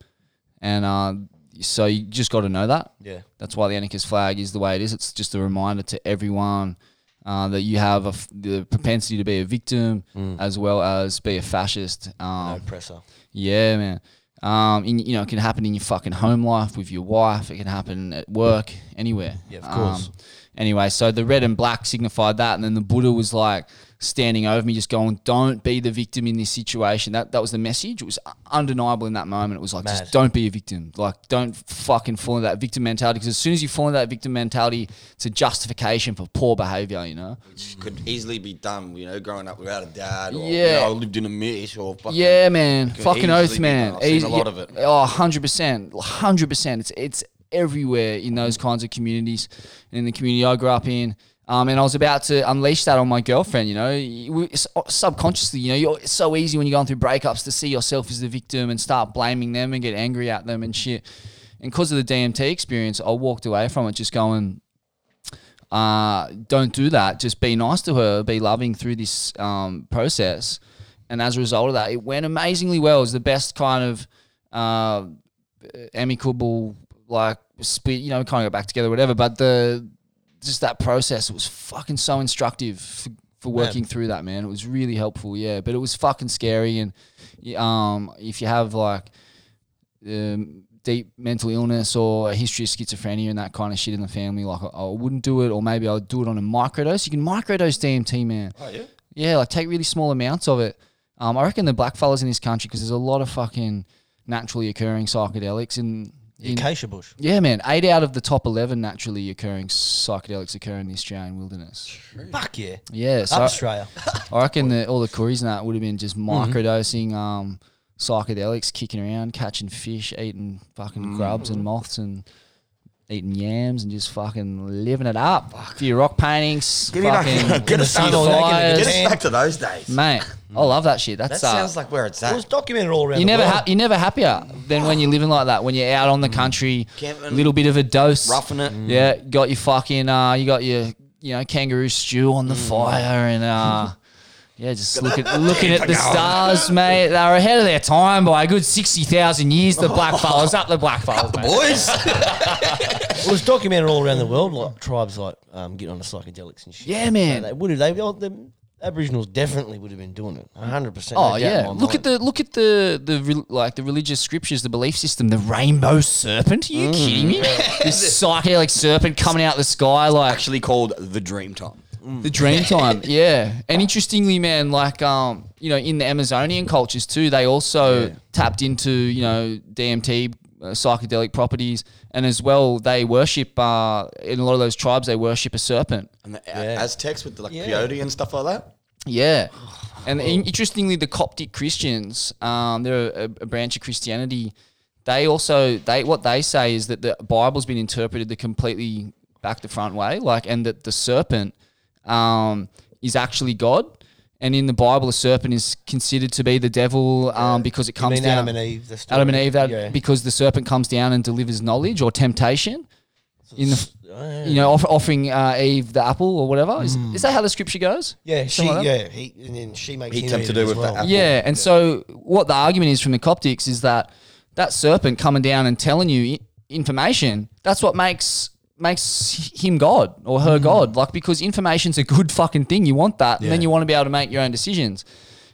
and uh, so you just got to know that. Yeah. That's why the anarchist flag is the way it is. It's just a reminder to everyone uh, that you have a f- the propensity to be a victim as well as be a fascist. Um, presser. yeah, man. Um, in, you know, it can happen in your fucking home life with your wife. It can happen at work, anywhere. Yeah, of course. Um, anyway, so the red and black signified that, and then the Buddha was like standing over me, just going, "Don't be the victim in this situation." That that was the message. It was undeniable in that moment. It was like, Mad. just don't be a victim. Like, don't fucking fall into that victim mentality. Because as soon as you fall into that victim mentality, it's a justification for poor behavior. You know. Which could easily be done, you know, growing up without a dad or, Yeah. you know, lived in a mish or fucking. Yeah, man. Fucking easily oath, man. I've seen Easy- a lot yeah, of it. Oh, 100%. 100%. It's, it's everywhere in those kinds of communities. And in the community I grew up in. Um, and I was about to unleash that on my girlfriend, you know, subconsciously, you know, you're, it's so easy when you're going through breakups to see yourself as the victim and start blaming them and get angry at them and shit. And because of the DMT experience, I walked away from it just going, uh, don't do that. Just be nice to her, be loving through this um, process. And as a result of that, it went amazingly well. It was the best kind of uh, amicable, like, split, you know, kind of got back together, whatever. But the just that process was fucking so instructive for, for working through that, man. It was really helpful, yeah. But it was fucking scary. And um, if you have like um, deep mental illness or a history of schizophrenia and that kind of shit in the family, like I, I wouldn't do it, or maybe I'll do it on a microdose. You can microdose DMT, man. Oh, yeah? Yeah, like take really small amounts of it. Um, I reckon the black fellas in this country, because there's a lot of fucking naturally occurring psychedelics in. In Acacia bush. yeah, man. Eight out of the top eleven naturally occurring psychedelics occur in the Australian wilderness. Fuck yeah. Yeah, so Up Australia. I reckon that all the Kooris and that would have been just microdosing um, psychedelics, kicking around, catching fish, eating fucking grubs and moths, and eating yams, and just fucking living it up. A few rock paintings, Get, me back, fucking get, us back, all get us back to those days. mate. I love that shit. That That's uh, sounds like where it's at. It was documented all around you're the never world. ha- you're never happier than when you're living like that. When you're out on the country, Camping. little bit of a dose, Roughing it. Yeah, got your fucking uh, you got your you know kangaroo stew on the fire and uh, yeah, just looking looking at the stars, mate. They were ahead of their time by a good sixty thousand years. The black fellas, up the black fellas, mate. Boys. It was documented all around the world, like tribes like um, getting on the psychedelics and shit. Yeah, man. They would have. They, the Aboriginals definitely would have been doing it. hundred percent. Oh yeah, look at the look at the the re- like the religious scriptures, the belief system, the rainbow serpent. Are you kidding me? this psychedelic serpent coming out of the sky, like Actually called the Dream Time. The dream time, yeah. And interestingly, man, like um, you know, in the Amazonian cultures too, they also tapped into you know DMT uh, psychedelic properties, and as well they worship uh in a lot of those tribes they worship a serpent. And the Aztecs with the like peyote and stuff like that. Yeah. And in- interestingly, the Coptic Christians, um, they're a, a branch of Christianity. They also they what they say is that the Bible's been interpreted the completely back to front way, like, and that the serpent um, is actually God. And in the Bible, a serpent is considered to be the devil um, because it I comes mean, down. Adam and Eve. The story. Adam and Eve, that Yeah. because the serpent comes down and delivers knowledge or temptation. In the, Oh, you know, off, offering uh, Eve the apple or whatever. Is, is that how the scripture goes? Yeah, she. Like? Yeah, he and then she makes He him tempted eat it her as with the apple. Yeah, and so what the argument is from the Coptics is that that serpent coming down and telling you information, that's what makes makes him God or her mm. God. Like because information's a good fucking thing. You want that, and then you want to be able to make your own decisions.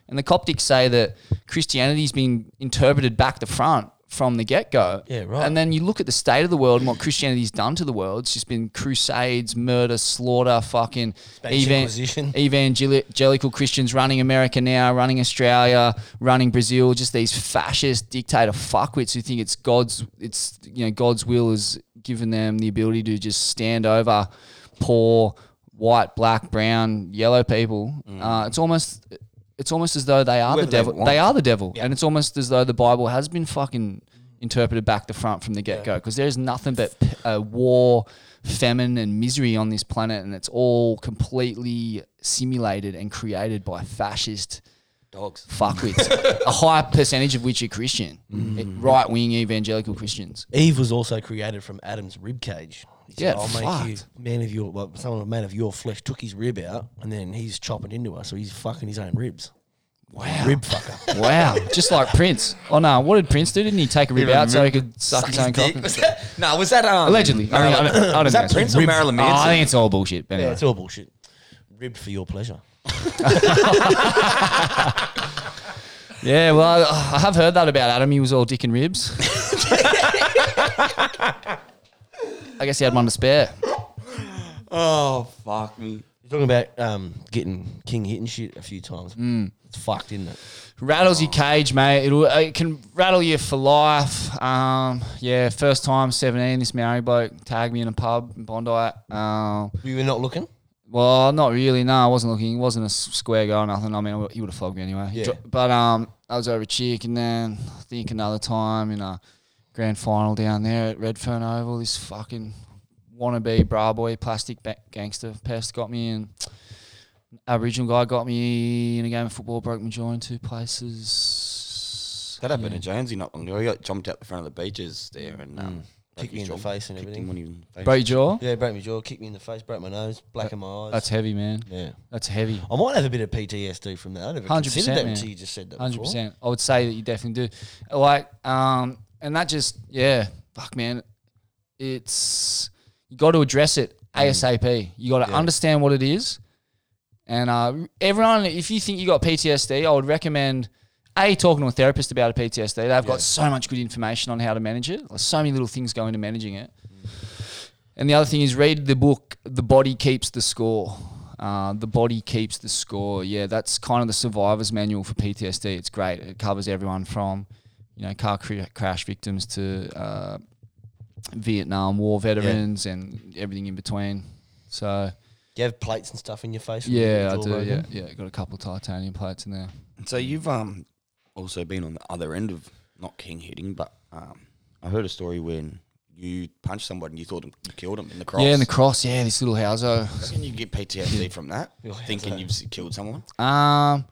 And the Coptics say that Christianity's been interpreted back to front from the get go. Yeah, right. And then you look at the state of the world and what Christianity's done to the world. It's just been crusades, murder, slaughter, fucking even- evangelical Christians running America now, running Australia, running Brazil, just these fascist dictator fuckwits who think it's God's it's you know God's will has given them the ability to just stand over poor white, black, brown, yellow people. Uh, it's almost it's almost as though they are Whoever the devil. want. They are the devil, and it's almost as though the Bible has been fucking interpreted back to front from the get go because there's nothing but uh, war, famine, and misery on this planet, and it's all completely simulated and created by fascist Dogs. fuckwits, a high percentage of which are Christian, right wing evangelical Christians. Eve was also created from Adam's rib cage. He said, Yeah, I'll make you fucked. man of your well, someone man of your flesh took his rib out and then he's chopping into us, so he's fucking his own ribs. Wow. Rib fucker. Wow, just like Prince. Oh no, what did Prince do? Didn't he take a rib out so he could suck, his own cock? Was that, no, was that um, Allegedly, I, mean, I, don't, I don't was know. that Prince or Rib- Marilyn Oh, I Manson? think it's all bullshit. But yeah, it's all bullshit. Ribbed for your pleasure. Yeah, well, I, I have heard that about Adam. He was all dick and ribs. I guess he had one to spare. oh fuck me. You're talking about um, getting king hit and shit a few times. Mm. It's fucked, isn't it? Rattles your cage, mate. It'll, it can rattle you for life. Um, yeah, first time, 17, this Maori bloke tagged me in a pub in Bondi. Um, You were not looking? Well, not really. No, I wasn't looking. It wasn't a s- square go or nothing. I mean, he would have flogged me anyway. Yeah. But um, I was over a chick, and then I think another time in a grand final down there at Redfern Oval, this fucking wannabe bra boy, plastic ba- gangster pest got me, and Aboriginal guy got me in a game of football, broke my jaw in two places. That happened to Jonesy not long ago. He got jumped out the front of the beaches there and um, Kicked me his in the face and kicked everything. him when he was in the face. Broke your jaw? Yeah, broke my jaw, kicked me in the face, broke my nose, blackened my eyes. That's heavy, man. yeah. That's heavy. I might have a bit of PTSD from that. I never 100%, considered that man. until you just said that. Hundred percent. I would say that you definitely do. Like, um, and that just yeah, fuck, man. It's you got to address it ASAP. You got to understand what it is, and uh, everyone, if you think you got PTSD, I would recommend. A talking to a therapist about a PTSD. They've got so much good information on how to manage it. There's so many little things go into managing it. And the other thing is read the book The Body Keeps the Score. Uh, the Body Keeps the Score. Yeah, that's kind of the survivor's manual for PTSD. It's great. It covers everyone from, you know, car cra- crash victims to uh, Vietnam War veterans and everything in between. So Do you have plates and stuff in your face? yeah, I do. broken? Yeah, yeah. Got a couple of titanium plates in there. So you've um also been on the other end of not king hitting, but um I heard a story when you punched somebody and you thought you killed him in the cross. Yeah, in the cross. Yeah, this little houso. Can you get PTSD from that? Thinking you've killed someone? Um.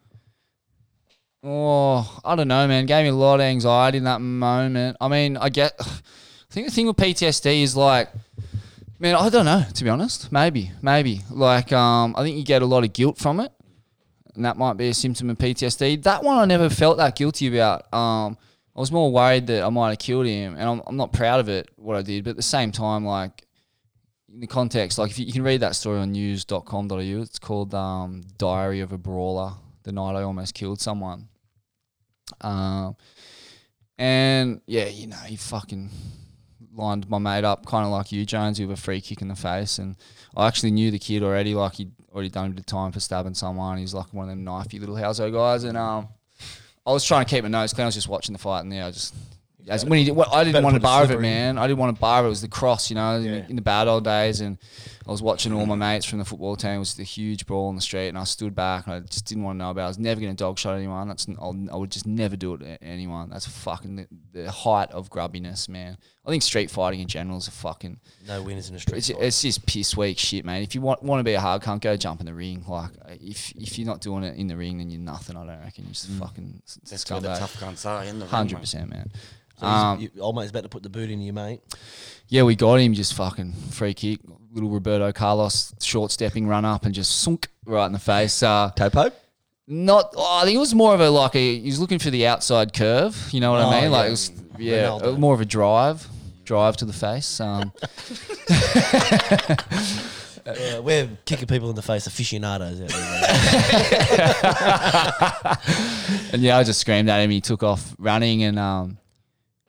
Oh, I don't know, man. Gave me a lot of anxiety in that moment. I mean, I get. I think the thing with PTSD is like, man, I don't know. To be honest, maybe, maybe. Like, um, I think you get a lot of guilt from it, and that might be a symptom of PTSD. That one I never felt that guilty about. Um, I was more worried that I might have killed him, and I'm, I'm not proud of it what I did. But at the same time, like in the context, like if you, you can read that story on news.com.au, it's called um, Diary of a Brawler, the night I almost killed someone. Um, and yeah, you know, he fucking lined my mate up, kind of like you, Jones, with a free kick in the face. And I actually knew the kid already, like he'd already done a bit of time for stabbing someone. He's like one of them knifey little household guys. And um, I was trying to keep my nose clean. I was just watching the fight, and yeah, I just. As when he did, well, I didn't want a bar of it, man. I didn't want a bar of it. It was the cross, you know, Yeah. in the bad old days. And I was watching all my mates from the football team. It was the huge brawl in the street, and I stood back and I just didn't want to know about. it. I was never going to dog shot anyone. That's I'll, I would just never do it to anyone. That's fucking the, the height of grubbiness, man. I think street fighting in general is a fucking. No winners in a street It's, fight. it's just piss weak shit, man. If you want want to be a hard cunt, go jump in the ring. Like if if you're not doing it in the ring, then you're nothing. I don't reckon. You're just fucking s- That's where the tough cunts are in the ring, Hundred percent, man. So Um, you, mate's about to put the boot in your mate. Yeah, we got him. Just fucking free kick, little Roberto Carlos short stepping run up and just sunk right in the face. Uh, Topo? not, oh, I think it was more of a like a. He was looking for the outside curve. You know what Oh, I mean? Like yeah. it was, yeah, Ronaldo. uh, more of a drive, drive to the face. Um, Uh, we're kicking people in the face aficionados. And yeah, I just screamed at him. He took off running and um,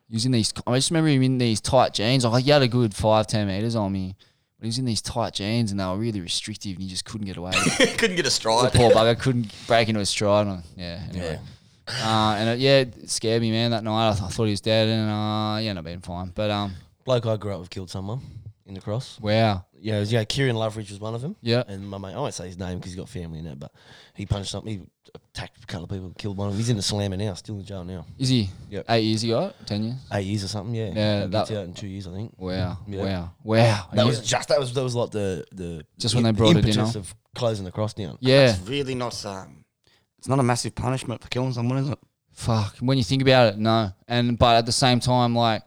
he was in these. I just remember him in these tight jeans. Like he had a good five, ten meters on me, but he was in these tight jeans and they were really restrictive, and he just couldn't get away. Couldn't get a the stride. poor bugger couldn't break into his stride. And, yeah, anyway. Uh, and it, yeah, it scared me, man. That night, I, th- I thought he was dead, and uh, yeah, not being fine. But um, Bloke I grew up with killed someone in the cross. wow, Yeah, it was, yeah, Kieran Loveridge was one of them. Yeah. And my mate, I won't say his name because he's got family in it, but he punched something, he attacked a couple of people, killed one of them. He's in the slammer now, still in jail now. is he? Yep. Eight years ago, ten years. Eight years or something, yeah. Yeah, He gets out in two years, I think. Wow, Yeah. wow, wow. That And was just that was that was like the the Just when they brought it in, impetus of closing the cross down. yeah. It's really not um, it's not a massive punishment for killing someone, is it? Fuck. When you think about it, no. And but at the same time, like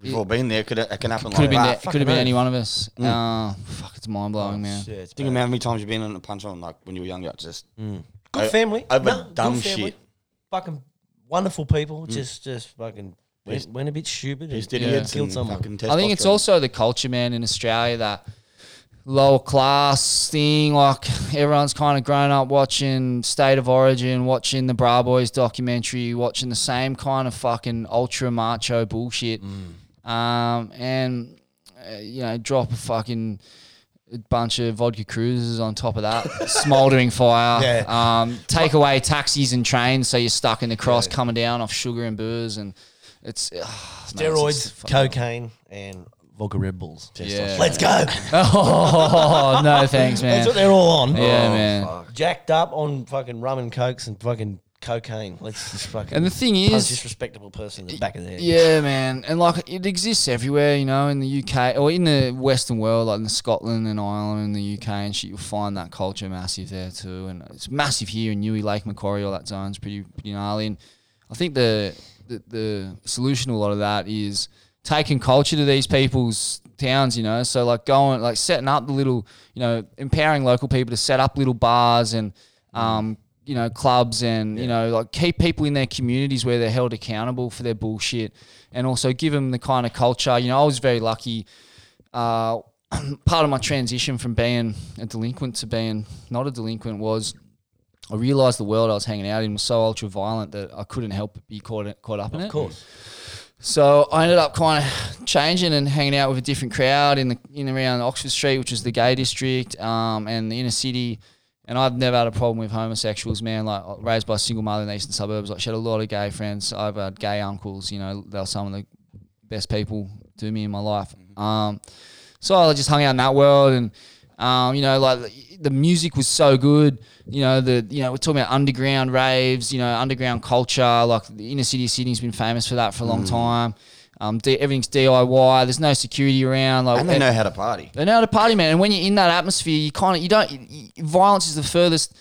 We've all been there. Could it, it can happen could have like been that. that, could have been any one of us. Mm. Uh, fuck, it's mind blowing, oh, man. Yeah, it's Think about how many times you've been in a punch on like when you were younger. Just mm. Good o- family. over No, good dumb family. shit. Fucking wonderful people. Mm. Just, just fucking went, went a bit stupid and pissed yeah, idiots killed someone. I think it's testosterone. also the culture, man, in Australia that lower class thing. Like everyone's kind of grown up watching State of Origin, watching the Bra Boys documentary, watching the same kind of fucking ultra macho bullshit. Um, and uh, you know, drop a fucking bunch of vodka cruisers on top of that, smoldering fire. Yeah. Um, take away taxis and trains, so you're stuck in the cross coming down off sugar and booze, and it's uh, Steroids, cocaine, and vodka Red Bulls. Yeah. Let's go. Oh no, thanks, man. That's what they're all on. Yeah, man. Jacked up on fucking rum and cokes and fucking cocaine. Let's just fucking. And the thing is, this respectable person in the back of the head. yeah, man, and like it exists everywhere, you know, in the UK or in the Western world, like in Scotland and Ireland and the UK and shit. You'll find that culture massive there too, and it's massive here in Newey, Lake Macquarie. All that zone's pretty pretty gnarly. And I think the the, the solution to a lot of that is taking culture to these people's towns, you know. So like going like setting up the little, you know, empowering local people to set up little bars and um, you know, clubs and, you know, like keep people in their communities where they're held accountable for their bullshit and also give them the kind of culture. You know, I was very lucky uh, part of my transition from being a delinquent to being not a delinquent was I realised the world I was hanging out in was so ultra violent that I couldn't help but be caught caught up in it. Of course. So I ended up kind of changing and hanging out with a different crowd in the in around Oxford Street, which is the gay district, um, and the inner city. And I've never had a problem with homosexuals, man. Like raised by a single mother in the eastern suburbs, like she had a lot of gay friends. I've had gay uncles. You know, they were some of the best people to me in my life. Um, so I just hung out in that world, and um, you know, like the music was so good. You know, the you know we're talking about underground raves. You know, underground culture. Like the inner city of Sydney's been famous for that for a long time. Um, everything's DIY. There's no security around. Like and they know how to party. they know how to party, man. And when you're in that atmosphere, you kind of you don't. y- y- violence is the furthest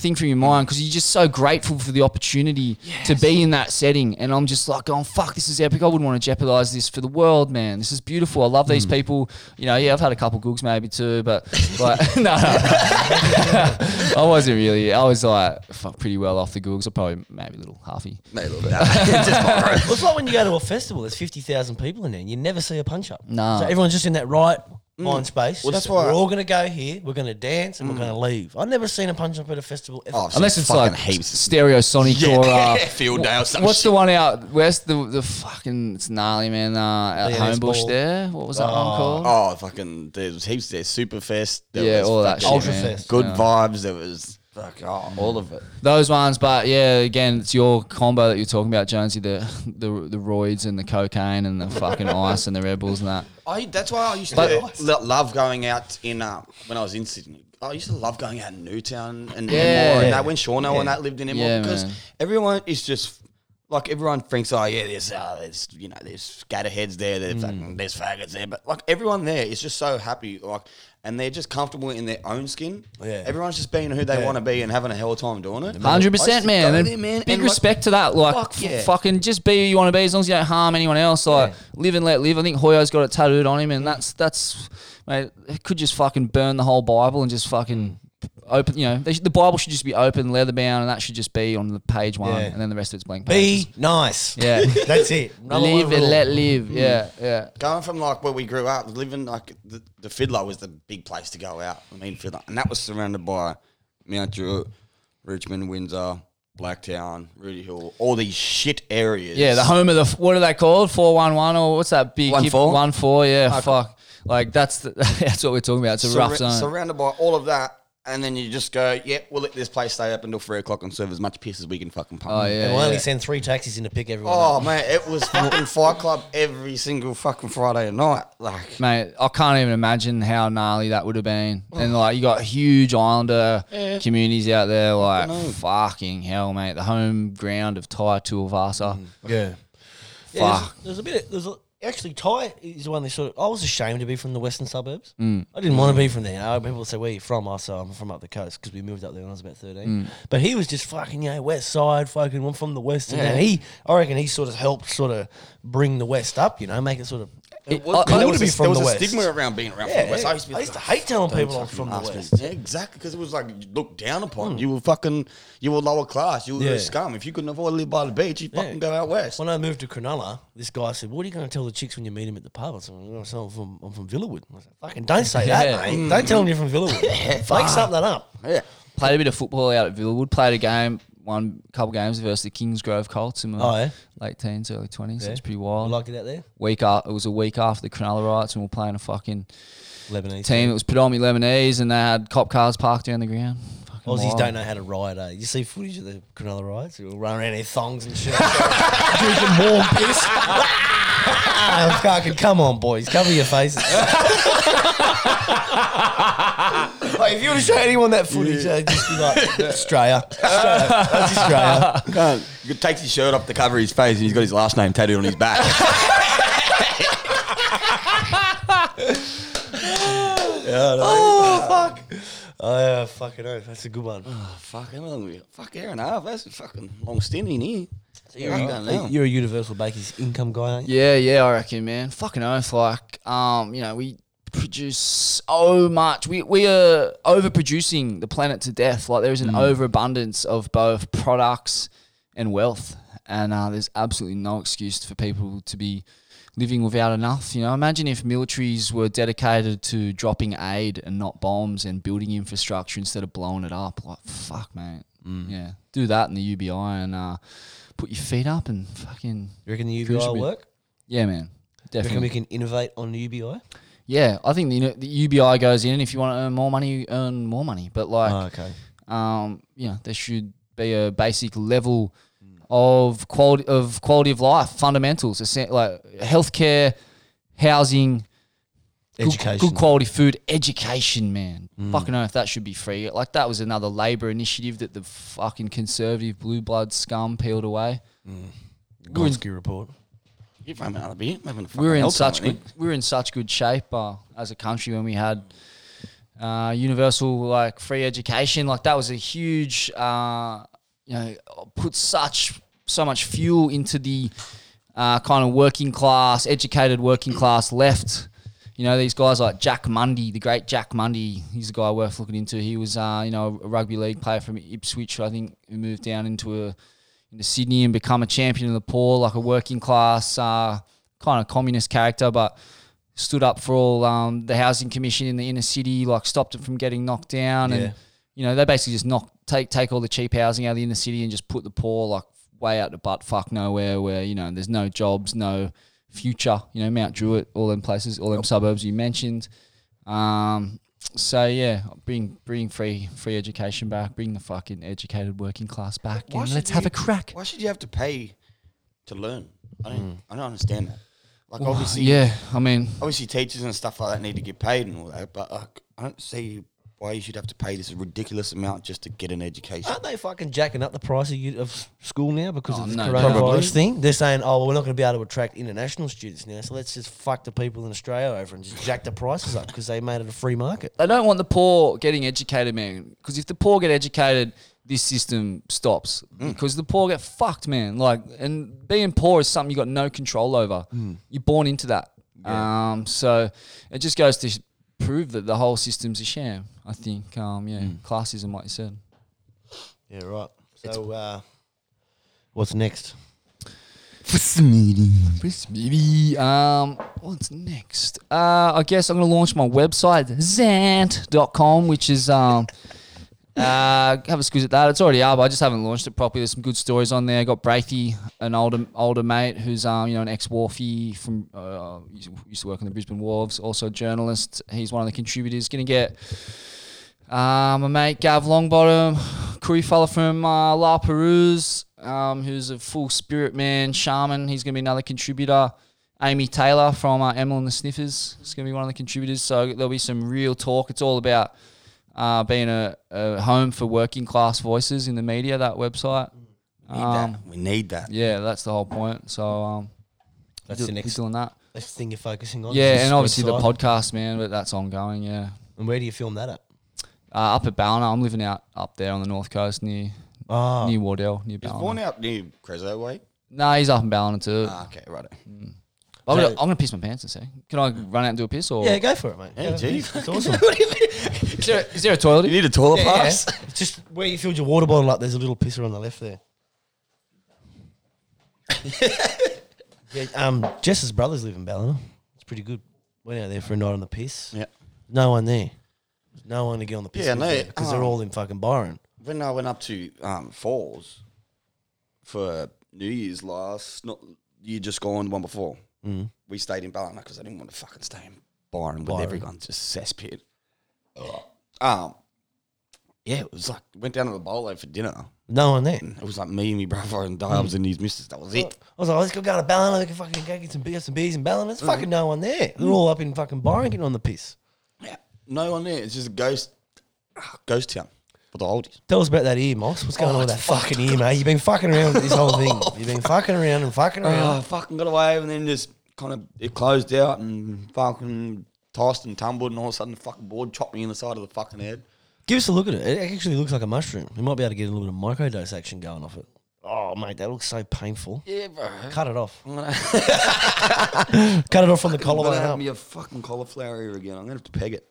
thing from your mind because you're just so grateful for the opportunity to be in that setting. And I'm just like, going, fuck, this is epic. I wouldn't want to jeopardize this for the world, man. This is beautiful. I love these hmm. people. You know, yeah, I've had a couple googs maybe too, but like, no, no. I wasn't really. I was like, fuck, pretty well off the googs. I probably maybe a little halfy. Maybe a little bit. Just. Well, it's like when you go to a festival. There's fifty thousand people in there. and You never see a punch up. No. So everyone's just in that right mind space. Well, that's why- we're all going to go here. We're going to dance and we're going to leave. I've never seen a punch up at a festival ever. Oh, Unless it's fucking like heaps. Stereosonic Yeah, or uh, Field Day or some What's shit. the one out west? The the fucking it's gnarly man. Uh, at Leonard's Homebush Ball. there. What was that one Oh. called? Oh, fucking! There's heaps there. Superfest. There yeah, was all that fucking shit, man. Ultrafest. Good Yeah. vibes. There was fuck, oh, all of it. Those ones, but yeah, again, it's your combo that you're talking about, Jonesy. The the the roids and the cocaine and the fucking ice and the Red Bulls and that. I that's why I used But- to lo- love going out in uh, when I was in Sydney. I used to love going out in Newtown and Yeah. Enmore and that when Shauno and that lived in Enmore Yeah, because man. everyone is just like everyone thinks, oh yeah, there's uh, there's you know there's scatterheads there, there's, Mm. fucking, there's faggots there, but like everyone there is just so happy, like, and they're just comfortable in their own skin. Yeah. everyone's just being who they Yeah. want to be and having a hell of a time doing it. Hundred I used percent, man. go And there, man, Big and, like, respect to that. Like, fuck f- yeah. fucking just be who you want to be as long as you don't harm anyone else. Like, live and let live. I think Hoyo's got it tattooed on him, and that's that's mate. It could just fucking burn the whole Bible and just fucking open. You know, they should, the Bible should just be open, leather bound, and that should just be on the page one, Yeah. and then the rest of it's blank pages. Be nice. Yeah. That's it. Number live and let live. Hmm. Yeah, yeah. Going from like where we grew up, living like the, the Fiddler was the big place to go out. I mean, Fiddler, and that was surrounded by Mount Druitt, Richmond, Windsor, Blacktown, Rooty Hill, all these shit areas. Yeah, the home of the what are they called? Four one one or what's that big? One four. One four. Yeah, fuck. Like that's the, that's what we're talking about. It's a Surra- rough zone. surrounded by all of that, and then you just go, "Yeah, we'll let this place stay up until three o'clock and serve as much piss as we can fucking pump." oh And yeah. we'll only yeah. send three taxis in to pick everyone Oh up. man, it was fucking Fight Club every single fucking Friday night. Like, Mate, I can't even imagine how gnarly that would have been. And oh. like, you got huge Islander communities out there. Like, fucking hell, mate. The home ground of Tai Tuivasa. Yeah. Fuck. there's, there's a bit. Of, there's a, actually, Ty is the one that sort of. I was ashamed to be from the western suburbs. Mm. I didn't want to be from there. You know? People say, "Where you from?" I said, "I'm from up the coast" because we moved up there when I was about thirteen. Mm. But he was just fucking, you know, west side, fucking. I'm from the west, and he, I reckon, he sort of helped sort of bring the west up. You know, make it sort of. It cool was, to there be was, a, from there was the a stigma around being around Yeah, from the West. I used to, be I used to hate telling people I'm from the ask me." West. Hmm. Yeah, exactly, because it was like looked down upon. You were fucking, you were lower class. You were Yeah. a scum. If you couldn't afford to live by the beach, you fucking go out west. When I moved to Cronulla, this guy said, "What are you going to tell the chicks when you meet him at the pub?" I said, "I'm from I'm from Villawood." I said, "Fucking don't say that, Yeah. mate. Don't tell them you're from Villawood. Make something up." Yeah. Played a bit of football out at Villawood. Played a game, won a couple games versus the Kingsgrove Colts in my Oh, yeah? late teens, early twenties. Yeah. It's pretty I wild. like it out there, Week a- it was a week after the Cronulla riots, and we were playing a fucking Lebanese team. It was predominantly Lebanese, and they had cop cars parked down the ground. Fucking Aussies wild. don't know how to ride. Eh? You see footage of the Cronulla riots? They'll run around in thongs and shit, drinking warm piss. Fucking come on, boys, cover your faces. like, if you were to show anyone that footage, they'd just be like, Australia, Australia, that's Australia. Can't. You could take his shirt off to cover his face, and he's got his last name tattooed on his back. Oh fuck! Oh yeah, fucking oath. That's a good one. fuck, how long we? Fuck, hour and a half. That's a fucking long stint in here. You're, I you're a universal basic income guy, aren't you? Yeah, yeah, I reckon, man. Fucking oath. Like, um, you know, we produce so much. We we are overproducing the planet to death. Like, there is an overabundance of both products and wealth, and uh, there's absolutely no excuse for people to be living without enough. You know, imagine if militaries were dedicated to dropping aid and not bombs and building infrastructure instead of blowing it up. Like, fuck, mate. Yeah, do that in the UBI and uh, put your feet up and fucking You reckon the UBI will work? yeah, man. You reckon Definitely. we can innovate on the UBI? Yeah, I think the, you know, the UBI goes in, and if you want to earn more money, you earn more money. But like, Oh, okay. um, you know, there should be a basic level of quality of quality of life, fundamentals, like healthcare, housing, Education. good, quality food, education. Man, fucking oath, that should be free. Like that was another Labor initiative that the fucking conservative blue blood scum peeled away. Gonski report. You're having another beer. I'm having a we were in such good we were in such good shape uh, as a country when we had uh, universal like free education. Like that was a huge uh, you know put such so much fuel into the uh, kind of working class educated working class left. You know these guys like Jack Mundey the great Jack Mundey he's a guy worth looking into. He was uh, you know a rugby league player from Ipswich I think who moved down into a into Sydney and become a champion of the poor, like a working class uh, kind of communist character, but stood up for all um, the housing commission in the inner city, like stopped it from getting knocked down, Yeah. and you know they basically just knock take take all the cheap housing out of the inner city and just put the poor like way out the butt fuck nowhere, where you know there's no jobs, no future. You know Mount Druitt, all them places, all them suburbs you mentioned. Um, so yeah, bring bring free free education back, bring the fucking educated working class back, Why and let's have you- a crack. Why should you have to pay to learn? I don't. Mm. I don't understand that. Like obviously, Yeah, I mean, obviously teachers and stuff like that need to get paid and all that, but like, I don't see why you should have to pay this ridiculous amount just to get an education. Aren't they fucking jacking up the price of, u- of school now because Oh, of the no, coronavirus probably. thing? They're saying, oh, well, we're not going to be able to attract international students now, so let's just fuck the people in Australia over and just jack the prices up because they made it a free market. they don't want the poor getting educated, man. Because if the poor get educated, this system stops. Because the poor get fucked, man. Like, and being poor is something you got no control over. You're born into that. Um, so it just goes to sh- prove that the whole system's a sham. I think. Um, yeah, classism, like you said. Yeah, right. So, uh, what's next? Maybe. Um, what's next? Uh, I guess I'm going to launch my website, zant.com, which is. Um, uh, have a squeeze at that. It's already up. I just haven't launched it properly. There's some good stories on there. got Braithy, an older older mate who's um you know an ex wharfie from uh, used to work on the Brisbane Wharves. Also a journalist. He's one of the contributors. Going to get um, my mate Gav Longbottom, crew fella from uh, La Perouse, um, who's a full spirit man, shaman. He's going to be another contributor. Amy Taylor from uh, and the Sniffers is going to be one of the contributors. So there'll be some real talk. It's all about uh, being a, a home for working class voices in the media, that website. We need Um, that. We need that. Yeah, that's the whole point. So um, That's do- the we're next doing that. Next thing you're focusing on. Yeah, and obviously the podcast, man. But that's ongoing. Yeah, And where do you film that at? uh, up at Ballina. I'm living out up there on the north coast near Oh, near Wardell, near Is Ballina. born out near Crezo way? No, he's up in Ballina too. Ah, okay, right. I'm, gonna, So- I'm gonna piss my pants and say, can I run out and do a piss or? yeah, go for it, mate. Hey, Go. geez. It's awesome. Is there, is there a toilet? You need a toilet Yeah, yeah. pass? It's just where you filled your water bottle up. There's a little pisser on the left there. yeah, um, Jess's brothers live in Ballina. It's pretty good. Went out there for a night on the piss. Yeah. No one there. There's no one to get on the piss. Yeah, no, because they're um, all in fucking Byron. When I went up to um, Falls for New Year's last, not year just gone, the one before, Mm. we stayed in Ballina because I didn't want to fucking stay in Byron with Byron. everyone, just cesspit. Um, yeah, it was like went down to the bowler for dinner. No one there. It was like me, and my brother, and Dubs and his missus. That was it. I was like, let's go go to Ballina. We can fucking go get some beers, some beers in Ballina. There's fucking no one there. They're all up in fucking Byron getting on the piss. Yeah, no one there. It's just a ghost, ah, ghost town the oldies. Tell us about that ear, Moss. What's oh, going Oh, on with that it's fucking ear, mate? You've been fucking around with this whole thing. You've been fucking around and fucking Oh, around. I fucking got away, and then just kind of it closed out and fucking tossed and tumbled, and all of a sudden the fucking board chopped me in the side of the fucking head. Give us a look at it. It actually looks like a mushroom. We might be able to get a little bit of microdose action going off it. Oh, mate, that looks so painful. Yeah, bro. Cut it off. I'm gonna, Cut it off from the I'm gonna have up. me a fucking cauliflower ear again. I'm gonna have to peg it.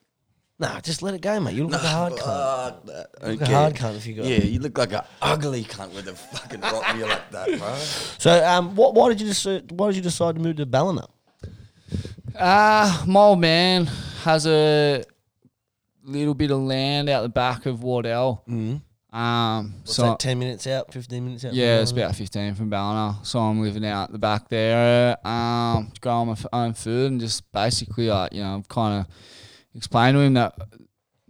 Nah, just let it go, mate. You look like a hard cunt. Fuck that. look a hard cunt if you got- Yeah, you look like an ugly cunt with a fucking rock ear like that, bro. So, um, what? Why did you decide? Why did you decide to move to Ballina? Ah, my old man has a little bit of land out the back of Wardell. Mm. Um, What's so that? Ten minutes out, fifteen minutes out. yeah, it's about 15 from Ballina. So I'm living out the back there, um, growing my f- own food and just basically, like, you know, I've kind of explained to him that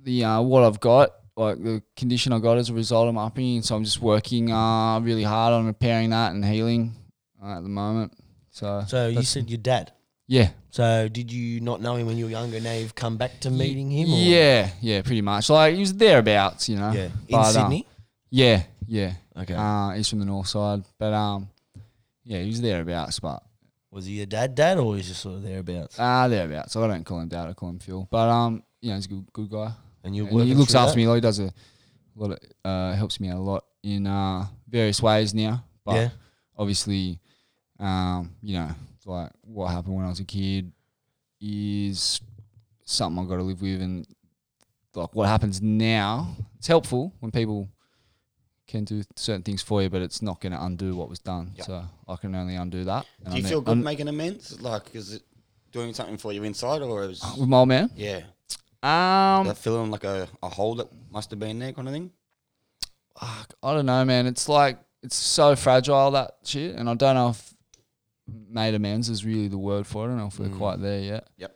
the uh, what I've got, like the condition I got as a result of my upbringing. So I'm just working uh, really hard on repairing that and healing uh, at the moment. So, So you said your dad. yeah, So did you not know him when you were younger? Now you've come back to meeting him. Or? Yeah, yeah, pretty much. Like he was thereabouts, you know. yeah. In But, um, Sydney. yeah, yeah. Okay. Uh, he's from the north side, but um, yeah, he was thereabouts, but was he your dad, dad, or was he just sort of thereabouts? ah, thereabouts. I don't call him dad. I call him Phil. But um, you know, he's a good, good guy. And you And he looks after me. Like he does a lot. Of, uh, helps me out a lot in uh various ways now. But Yeah. obviously, um, you know, like what happened when I was a kid is something I've got to live with, and like what happens now, it's helpful when people can do certain things for you, but it's not going to undo what was done. Yep. So I can only undo that. Do you I feel good I'm- making amends? Like, is it doing something for you inside, or is with my old man? yeah, Um, that feeling like a, a hole that must have been there, kind of thing? I don't know, man. It's like it's so fragile that shit, and I don't know if made amends is really the word for it. I don't know if we're Mm. quite there yet. Yep.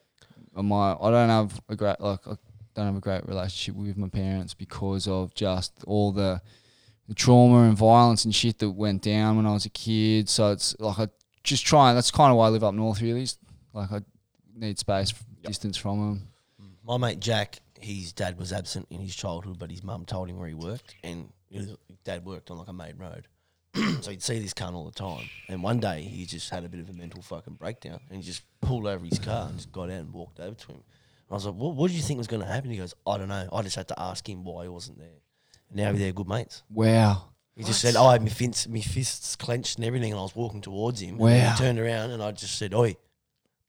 I? I don't have a great like. I don't have a great relationship with my parents because of just all the, the trauma and violence and shit that went down when I was a kid. So it's like I just try. And that's kind of why I live up north. Really, like I need space, distance from them. Mm. My mate Jack, his dad was absent in his childhood, but his mum told him where he worked, and his dad worked on like a main road. so he'd see this cunt all the time. And one day he just had a bit of a mental fucking breakdown, and he just pulled over his car and just got out and walked over to him. And I was like, "What? What did you think was going to happen?" He goes, "I don't know. I just had to ask him why he wasn't there." And now they're good mates. Wow. He just said, "Oh, I had my fists, my fists clenched and everything," and I was walking towards him. And Wow. he turned around and I just said, "Oi,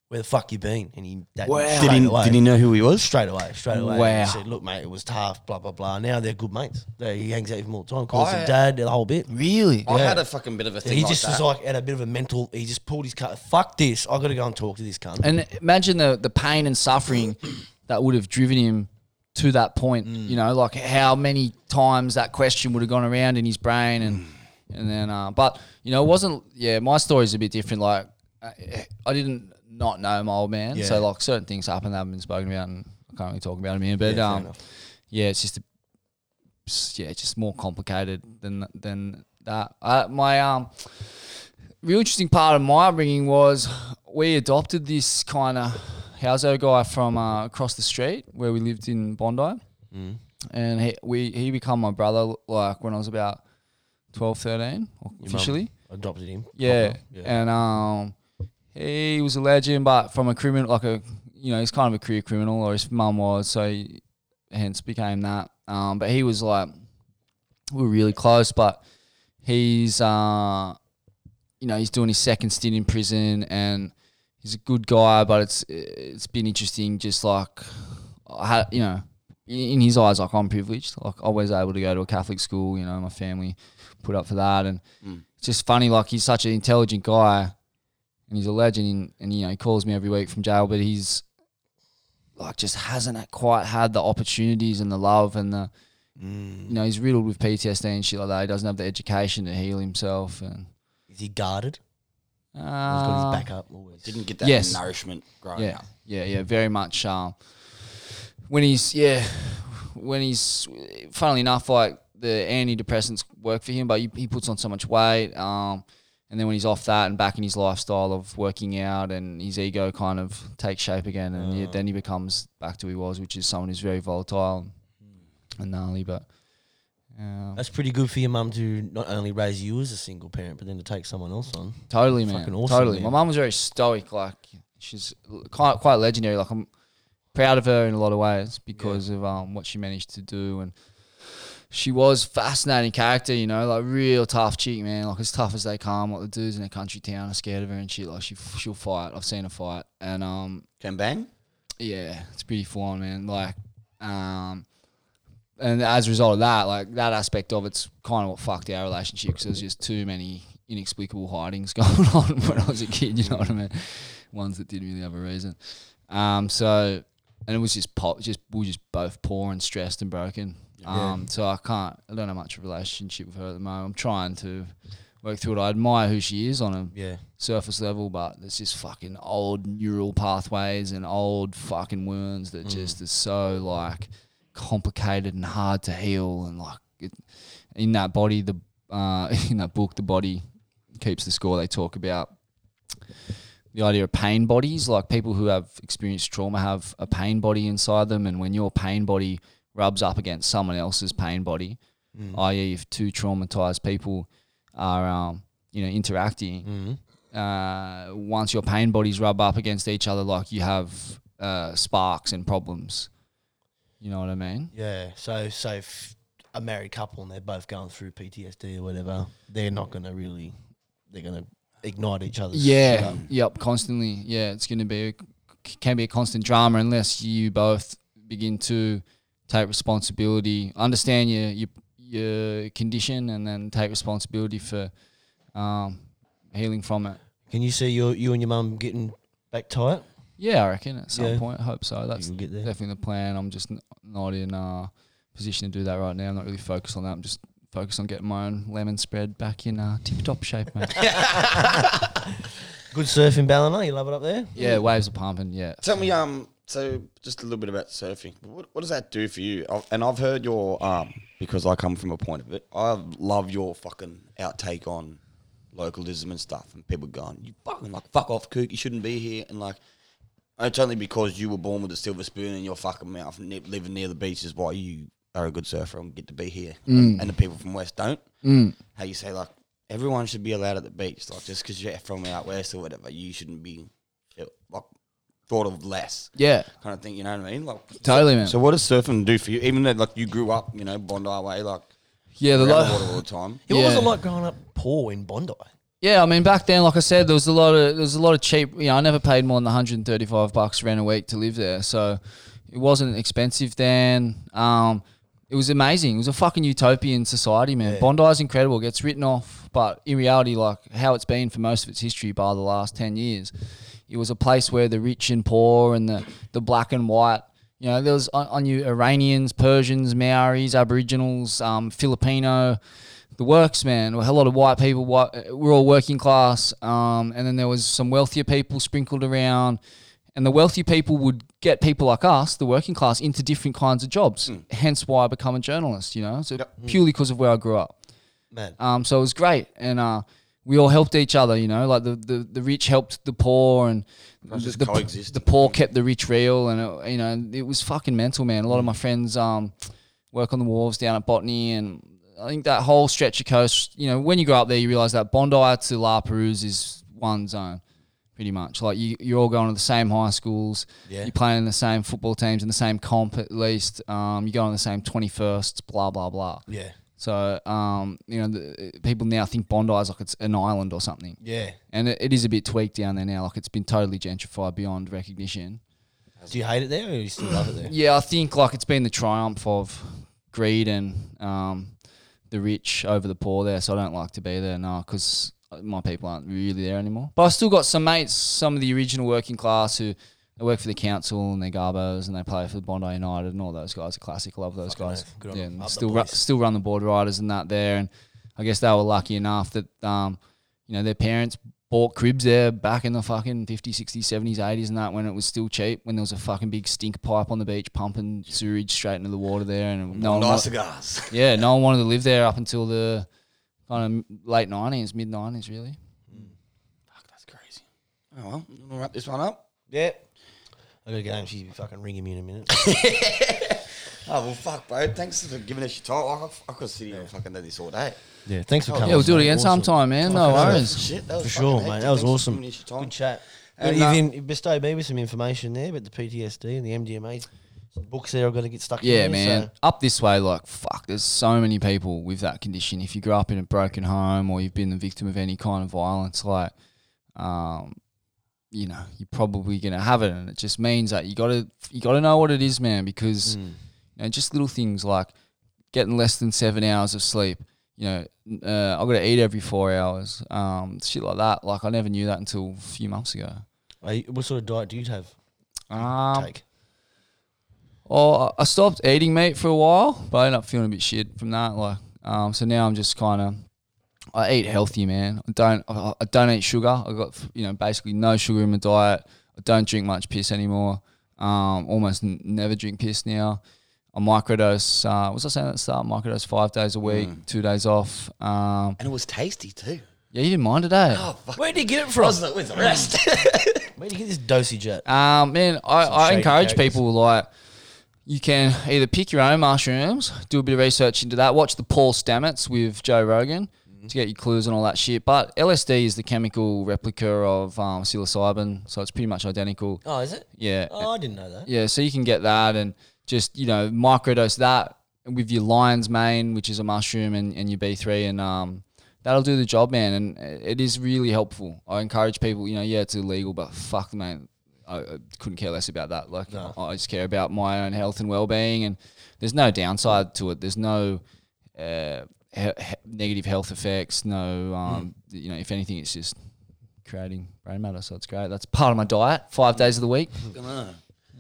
where the fuck you been?" And he that Wow. Did he, away, did he know who he was? straight away, straight away. Wow. He said, "Look, mate, it was tough." Blah blah blah. Now they're good mates. They, he hangs out with him all the time. Calls I- him dad, the whole bit. Really? I had a fucking bit of a thing. He like just that. was like at a bit of a mental. He just pulled his car. Fuck this! I got to go and talk to this cunt. And imagine the the pain and suffering that would have driven him to that point. You know, like how many times that question would have gone around in his brain, and and then, uh, but you know, it wasn't. Yeah, my story's a bit different. Like, I, I didn't not know my old man, Yeah. so like certain things happened that haven't been spoken about, and I can't really talk about them here. But Yeah, um, yeah, it's just a, yeah, it's just more complicated than than that. Uh, my um, real interesting part of my upbringing was we adopted this kind of household guy from uh, across the street where we lived in Bondi, Mm. and he we he become my brother like when I was about 12, 13 Your mum officially. adopted him. Yeah. Proper. And um he was a legend, but from a criminal, like a you know, he's kind of a career criminal, or his mum was, so he hence became that. Um, but he was like, we were really close, but he's uh, you know, he's doing his second stint in prison, and he's a good guy, but it's it's been interesting, just like I had, you know, in his eyes, like I'm privileged, like I was able to go to a Catholic school, you know, my family put up for that, and mm. it's just funny, like he's such an intelligent guy, and he's a legend, and, and you know, he calls me every week from jail, but he's like just hasn't quite had the opportunities and the love and the mm. you know he's riddled with PTSD and shit like that. He doesn't have the education to heal himself and Is he guarded? He's got uh, his back up always. Didn't get that Yes. nourishment growing yeah, up. yeah, yeah, very much. Um, when he's yeah, when he's funnily enough, like the antidepressants work for him, but he, he puts on so much weight. Um, and then when he's off that and back in his lifestyle of working out, and his ego kind of takes shape again, and yeah, then he becomes back to who he was, which is someone who's very volatile and gnarly. But uh, That's pretty good for your mum to not only raise you as a single parent, but then to take someone else on. Totally, man. Fucking awesome, totally. man. My mum was very stoic. Like she's quite quite legendary. Like I'm proud of her in a lot of ways because of um what she managed to do and. She was fascinating character, you know, like real tough chick, man. Like as tough as they come. Like the dudes in a country town are scared of her and shit. Like she she'll fight. I've seen her fight, and um Can bang? yeah, it's pretty man. Like, um, and as a result of that, like that aspect of it's kind of what fucked our relationship because there's just too many inexplicable hidings going on when I was a kid. You know what I mean? Ones that didn't really have a reason. Um, so, and it was just pop. Just we were just both poor and stressed and broken. Um, so I can't. I don't have much of a relationship with her at the moment. I'm trying to work through it. I admire who she is on a Yeah. surface level, but there's just fucking old neural pathways and old fucking wounds that just is so like complicated and hard to heal. And like it, in that body, the uh, in that book, the body keeps the score. They talk about the idea of pain bodies, like people who have experienced trauma have a pain body inside them, and when your pain body rubs up against someone else's pain body, i.e., if two traumatized people are um, you know interacting, uh, once your pain bodies rub up against each other, like you have uh, sparks and problems. You know what I mean? Yeah. So, so if a married couple and they're both going through PTSD or whatever, they're not going to really, they're going to ignite each other's shit Yeah. Yep. Constantly. Yeah. It's going to be a, can be a constant drama unless you both begin to take responsibility, understand your your your condition, and then take responsibility for um, healing from it. Can you see your, you and your mum getting back tight? Yeah, I reckon at some Yeah. point. I hope so. That's can get there. definitely the plan. I'm just n- not in a position to do that right now. I'm not really focused on that. I'm just focused on getting my own lemon spread back in uh, tip top shape, mate. Good surfing, Ballina. You love it up there? yeah, waves are pumping. Yeah. Tell me, um, so just a little bit about surfing. What, what does that do for you? I've, and I've heard your, um, because I come from a point of it. I love your fucking outtake on localism and stuff, and people going, "You fucking like fuck off, kook. You shouldn't be here." And like, it's only because you were born with a silver spoon in your fucking mouth, and ne- living near the beach is why you are a good surfer and get to be here, and, and the people from west don't. Mm. How you say like everyone should be allowed at the beach, like just because you're from out west or whatever, you shouldn't be like thought of less Yeah. kind of thing. You know what I mean? Like Totally, man. So what does surfing do for you? Even though like you grew up, you know, Bondi way, like Yeah, the around lo- the water all the time. Yeah, What was Yeah. it like growing up poor in Bondi? Yeah, I mean back then, like I said, there was a lot of there was a lot of cheap. You know, I never paid more than 135 bucks rent a week to live there, so it wasn't expensive then. Um, it was amazing. It was a fucking utopian society, man. Bondi's incredible. It gets written off, but in reality, like how it's been for most of its history, by the last 10 years, it was a place where the rich and poor and the the black and white. You know, there was on, on you Iranians, Persians, Maoris, Aboriginals, um, Filipino the works, man. A lot of white people. White, we're all working class, um, and then there was some wealthier people sprinkled around, and the wealthy people would get people like us, the working class, into different kinds of jobs. Hence, why I become a journalist. You know, so purely because of where I grew up. Man. Um, so it was great, and uh, we all helped each other. You know, like the, the, the rich helped the poor, and the, just the, the poor kept the rich real, and it, you know, it was fucking mental, man. A lot of my friends um, work on the wharves down at Botany, and I think that whole stretch of coast. You know, when you go up there, you realize that Bondi to La Perouse is one zone. pretty much. Like you, you're all going to the same high schools. Yeah. You're playing in the same football teams in the same comp at least. Um, you go on the same 21st. Blah blah blah. Yeah. So um, you know, the, people now think Bondi is like it's an island or something, Yeah. and it, it is a bit tweaked down there now. Like it's been totally gentrified beyond recognition. Do you hate it there or do you still love it there? Yeah, I think like it's been the triumph of greed and um, the rich over the poor there. So I don't like to be there now because my people aren't really there anymore. But I still got some mates, some of the original working class who they work for the council and they're garbos and they play for the Bondi United and all those guys are classic. Love those Fucking guys. Good yeah, and still ru- still run the board riders and that there. And I guess they were lucky enough that um, you know their parents bought cribs there back in the fucking 50s, 60s, 70s, 80s and that when it was still cheap, when there was a fucking big stink pipe on the beach pumping sewage straight into the water there. And no one, nice cigars. yeah, no one wanted to live there up until the kind of late 90s, mid 90s, really. Fuck, that's crazy. Oh well, we'll wrap this one up. Yeah. I gotta get home. She's fucking ringing me in a minute. Oh well, fuck, bro. Thanks for giving us your time. I, I could sit here and fucking do this all day. Yeah. Thanks for coming. Yeah, we'll do it mate. again Awesome. sometime, man. No Fucking worries. Shit, that was For fucking sure, hectic. mate. That was Thanks for awesome. giving us your time. Good chat. And, And uh, you've in, bestowed me with some information there about the PTSD and the MDMA. Some books there I've got to get stuck in. Yeah, there, man. so- Up this way, like, fuck, there's so many people with that condition. If you grew up in a broken home or you've been the victim of any kind of violence, like, um, you know, you're probably gonna have it, and it just means that you gotta you gotta know what it is, man, because Mm. you know, just little things like getting less than seven hours of sleep. You know, uh, I got to eat every four hours. Um, shit like that. Like I never knew that until a few months ago. What sort of diet do you have? Um, take? Oh, I stopped eating meat for a while, but I ended up feeling a bit shit from that. Like, um, so now I'm just kind of, I eat healthy, man. I don't, I, I don't eat sugar. I got, you know, basically no sugar in my diet. I don't drink much piss anymore. Um, almost n- never drink piss now. I microdose. Uh, what was I saying at the start? Microdose five days a week, two days off. Um, and it was tasty too. yeah, you didn't mind today. Oh. Where did you get it I from? was like, where's the rest? Where did you get this dosage at? Um, man, I, I encourage characters. people like you can either pick your own mushrooms, do a bit of research into that, watch the Paul Stamets with Joe Rogan Mm-hmm. to get your clues and all that shit. But LSD is the chemical replica of um, psilocybin, so it's pretty much identical. Oh, is it? Yeah, Oh, I didn't know that. yeah. So you can get that and just you know microdose that with your lion's mane, which is a mushroom, and, and your B three, and um, that'll do the job, man. And it is really helpful. I encourage people. You know, yeah, it's illegal, but fuck, man, I, I couldn't care less about that. Like, No. I just care about my own health and well being, and there's no downside to it. There's no uh, he- he- negative health effects. No, um, you know, if anything, it's just creating brain matter. So it's great. That's part of my diet, five days of the week.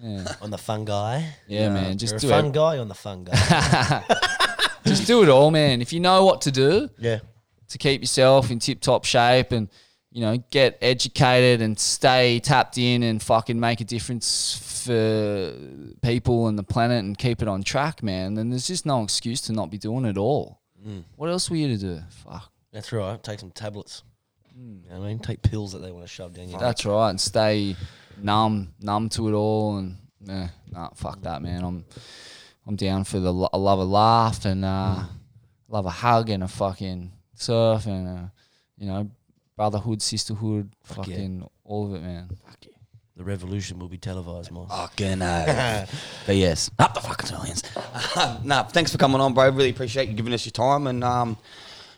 Yeah. On the fungi. guy. Yeah, man. Just You're a do fun it. guy on the fun guy. Just do it all, man. If you know what to do yeah. to keep yourself in tip top shape and you know get educated and stay tapped in and fucking make a difference for people and the planet and keep it on track, man, then there's just no excuse to not be doing it all. Mm. What else were you to do? Fuck. That's right. Take some tablets. You know what I mean? Take pills that they want to shove down your. That's right, and stay numb, numb to it all, and eh, nah, fuck that, man. I'm, I'm down for the. I love a laugh and uh, love a hug and a fucking surf and uh, you know, brotherhood, sisterhood, yeah. fucking all of it, man. The revolution will be televised, Moss. Fucking uh, but yes, up the fucking aliens. nah, thanks for coming on, bro. Really appreciate you giving us your time. And um,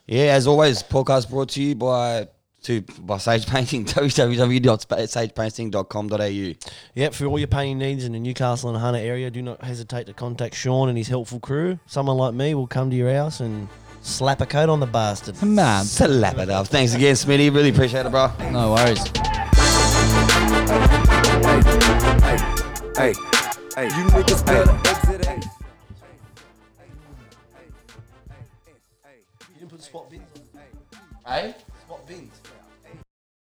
yeah, as always, podcast brought to you by to by Sage Painting. www.sagepainting.com.au. Yep, for all your painting needs in the Newcastle and Hunter area, do not hesitate to contact Sean and his helpful crew. Someone like me will come to your house and slap a coat on the bastard. Mad. Slap it up. Thanks again, Smitty. Really appreciate it, bro. No worries. Hey, hey, you niggas better exit A. You didn't put spot bins on. Hey. Spot bins.